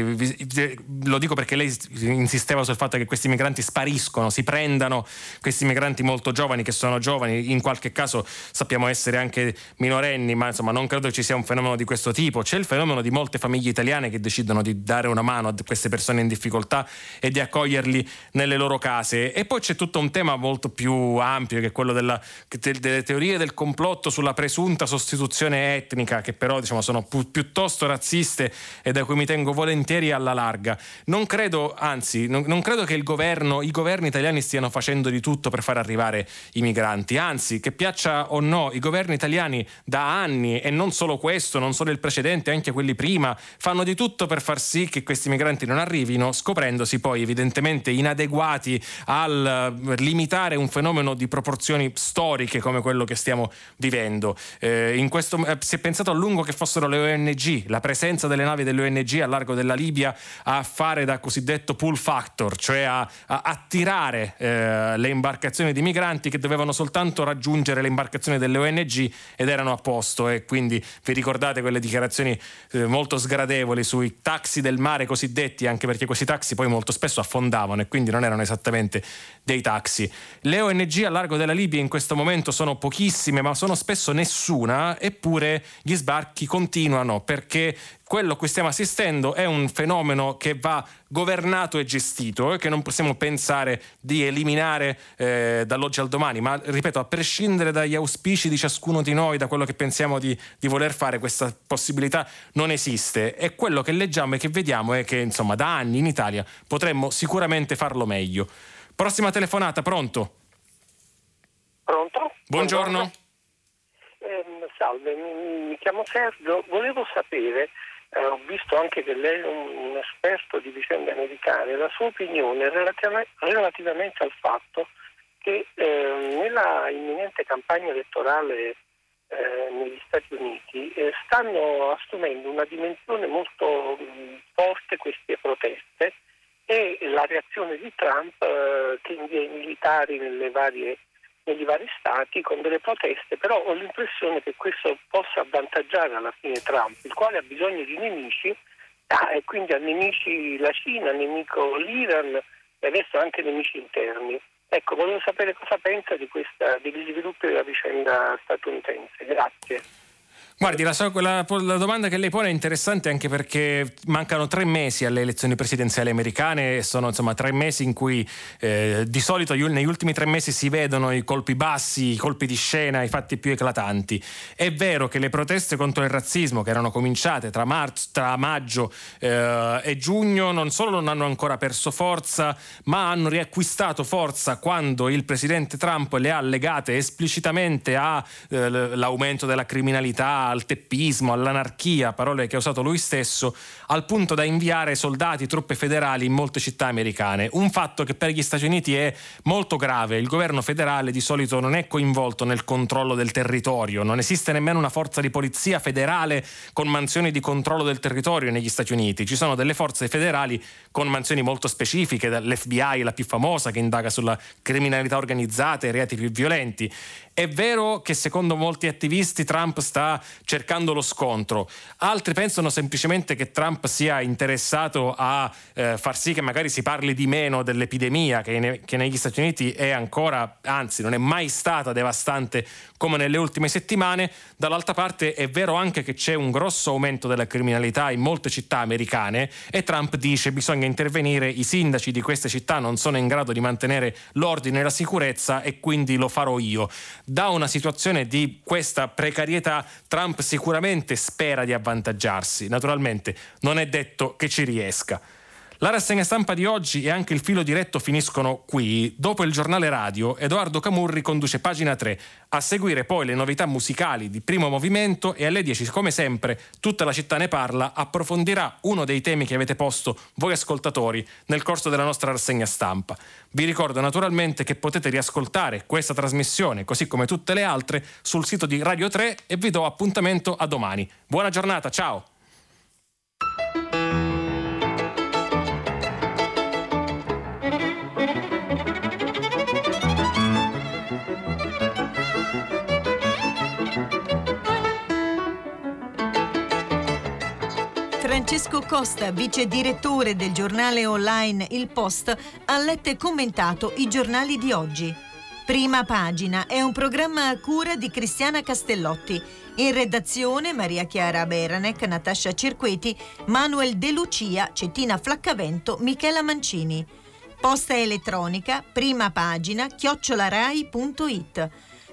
S3: lo dico perché lei insisteva sul fatto che questi migranti spariscono, si prendano questi migranti molto giovani che sono giovani, in qualche caso sappiamo essere anche minorenni, ma insomma non credo ci sia un fenomeno di questo tipo. C'è il fenomeno di molte famiglie italiane che decidono di dare una mano a queste persone in difficoltà e di accoglierli portarli nelle loro case. E poi c'è tutto un tema molto più ampio, che è quello della, delle teorie del complotto sulla presunta sostituzione etnica, che però diciamo, sono pi- piuttosto razziste e da cui mi tengo volentieri alla larga. Non credo, anzi, non, non credo che governo, i governi italiani stiano facendo di tutto per far arrivare i migranti. Anzi, che piaccia o no, i governi italiani da anni, e non solo questo, non solo il precedente, anche quelli prima, fanno di tutto per far sì che questi migranti non arrivino, scoprendosi poi evidentemente assolutamente inadeguati al eh, limitare un fenomeno di proporzioni storiche come quello che stiamo vivendo. Eh, questo, eh, si è pensato a lungo che fossero le ONG, la presenza delle navi delle ONG a largo della Libia a fare da cosiddetto pull factor, cioè a, a attirare eh, le imbarcazioni di migranti che dovevano soltanto raggiungere le imbarcazioni delle ONG ed erano a posto. E quindi vi ricordate quelle dichiarazioni eh, molto sgradevoli sui taxi del mare cosiddetti, anche perché questi taxi poi molto spesso affondavano arrivavano e quindi non erano esattamente dei taxi. Le ONG a largo della Libia in questo momento sono pochissime, ma sono spesso nessuna, eppure gli sbarchi continuano perché quello a cui stiamo assistendo è un fenomeno che va governato e gestito e che non possiamo pensare di eliminare eh, dall'oggi al domani, ma ripeto, a prescindere dagli auspici di ciascuno di noi, da quello che pensiamo di, di voler fare, questa possibilità non esiste e quello che leggiamo e che vediamo è che insomma da anni in Italia potremmo sicuramente farlo meglio. Prossima telefonata, pronto?
S11: Pronto?
S3: Buongiorno.
S11: Buongiorno. Eh, salve, mi, mi chiamo Sergio, volevo sapere eh, ho visto anche che lei è un, un, esperto di vicende americane, la sua opinione relativamente al fatto che eh, nella imminente campagna elettorale eh, negli Stati Uniti eh, stanno assumendo una dimensione molto mh, forte queste proteste e la reazione di Trump eh, che invia i militari nelle varie negli vari stati con delle proteste, però ho l'impressione che questo possa avvantaggiare alla fine Trump, il quale ha bisogno di nemici ah, e quindi ha nemici la Cina, nemico l'Iran e adesso anche nemici interni. Ecco, volevo sapere cosa pensa di questa, degli sviluppi della vicenda statunitense. Grazie.
S3: Guardi, la, la, la, domanda che lei pone è interessante anche perché mancano tre mesi alle elezioni presidenziali americane e sono insomma tre mesi in cui eh, di solito negli ultimi tre mesi si vedono i colpi bassi, i colpi di scena, i fatti più eclatanti. È vero che le proteste contro il razzismo che erano cominciate tra, marzo, tra maggio eh, e giugno non solo non hanno ancora perso forza, ma hanno riacquistato forza quando il presidente Trump le ha legate esplicitamente all'aumento eh, della criminalità al teppismo, all'anarchia, parole che ha usato lui stesso, al punto da inviare soldati, truppe federali in molte città americane. Un fatto che per gli Stati Uniti è molto grave. Il governo federale di solito non è coinvolto nel controllo del territorio, non esiste nemmeno una forza di polizia federale con mansioni di controllo del territorio negli Stati Uniti. Ci sono delle forze federali con mansioni molto specifiche, l'FBI, la più famosa, che indaga sulla criminalità organizzata e i reati più violenti. È vero che secondo molti attivisti Trump sta cercando lo scontro, altri pensano semplicemente che Trump sia interessato a eh, far sì che magari si parli di meno dell'epidemia che, ne- che negli Stati Uniti è ancora, anzi non è mai stata devastante come nelle ultime settimane. Dall'altra parte è vero anche che c'è un grosso aumento della criminalità in molte città americane e Trump dice che bisogna intervenire, i sindaci di queste città non sono in grado di mantenere l'ordine e la sicurezza e quindi lo farò io da una situazione di questa precarietà Trump sicuramente spera di avvantaggiarsi. Naturalmente non è detto che ci riesca. La rassegna stampa di oggi e anche il filo diretto finiscono qui. Dopo il giornale radio, Edoardo Camurri conduce pagina 3. A seguire poi le novità musicali di primo movimento e alle 10, come sempre, tutta la città ne parla, approfondirà uno dei temi che avete posto voi ascoltatori nel corso della nostra rassegna stampa. Vi ricordo naturalmente che potete riascoltare questa trasmissione, così come tutte le altre, sul sito di Radio 3 e vi do appuntamento a domani. Buona giornata, ciao!
S2: Francesco Costa, vice direttore del giornale online Il Post, ha letto e commentato i giornali di oggi. Prima pagina è un programma a cura di Cristiana Castellotti. In redazione Maria Chiara Beranec, Natascia Cirqueti, Manuel De Lucia, Cettina Flaccavento, Michela Mancini. Posta elettronica, prima pagina, chiocciolarai.it.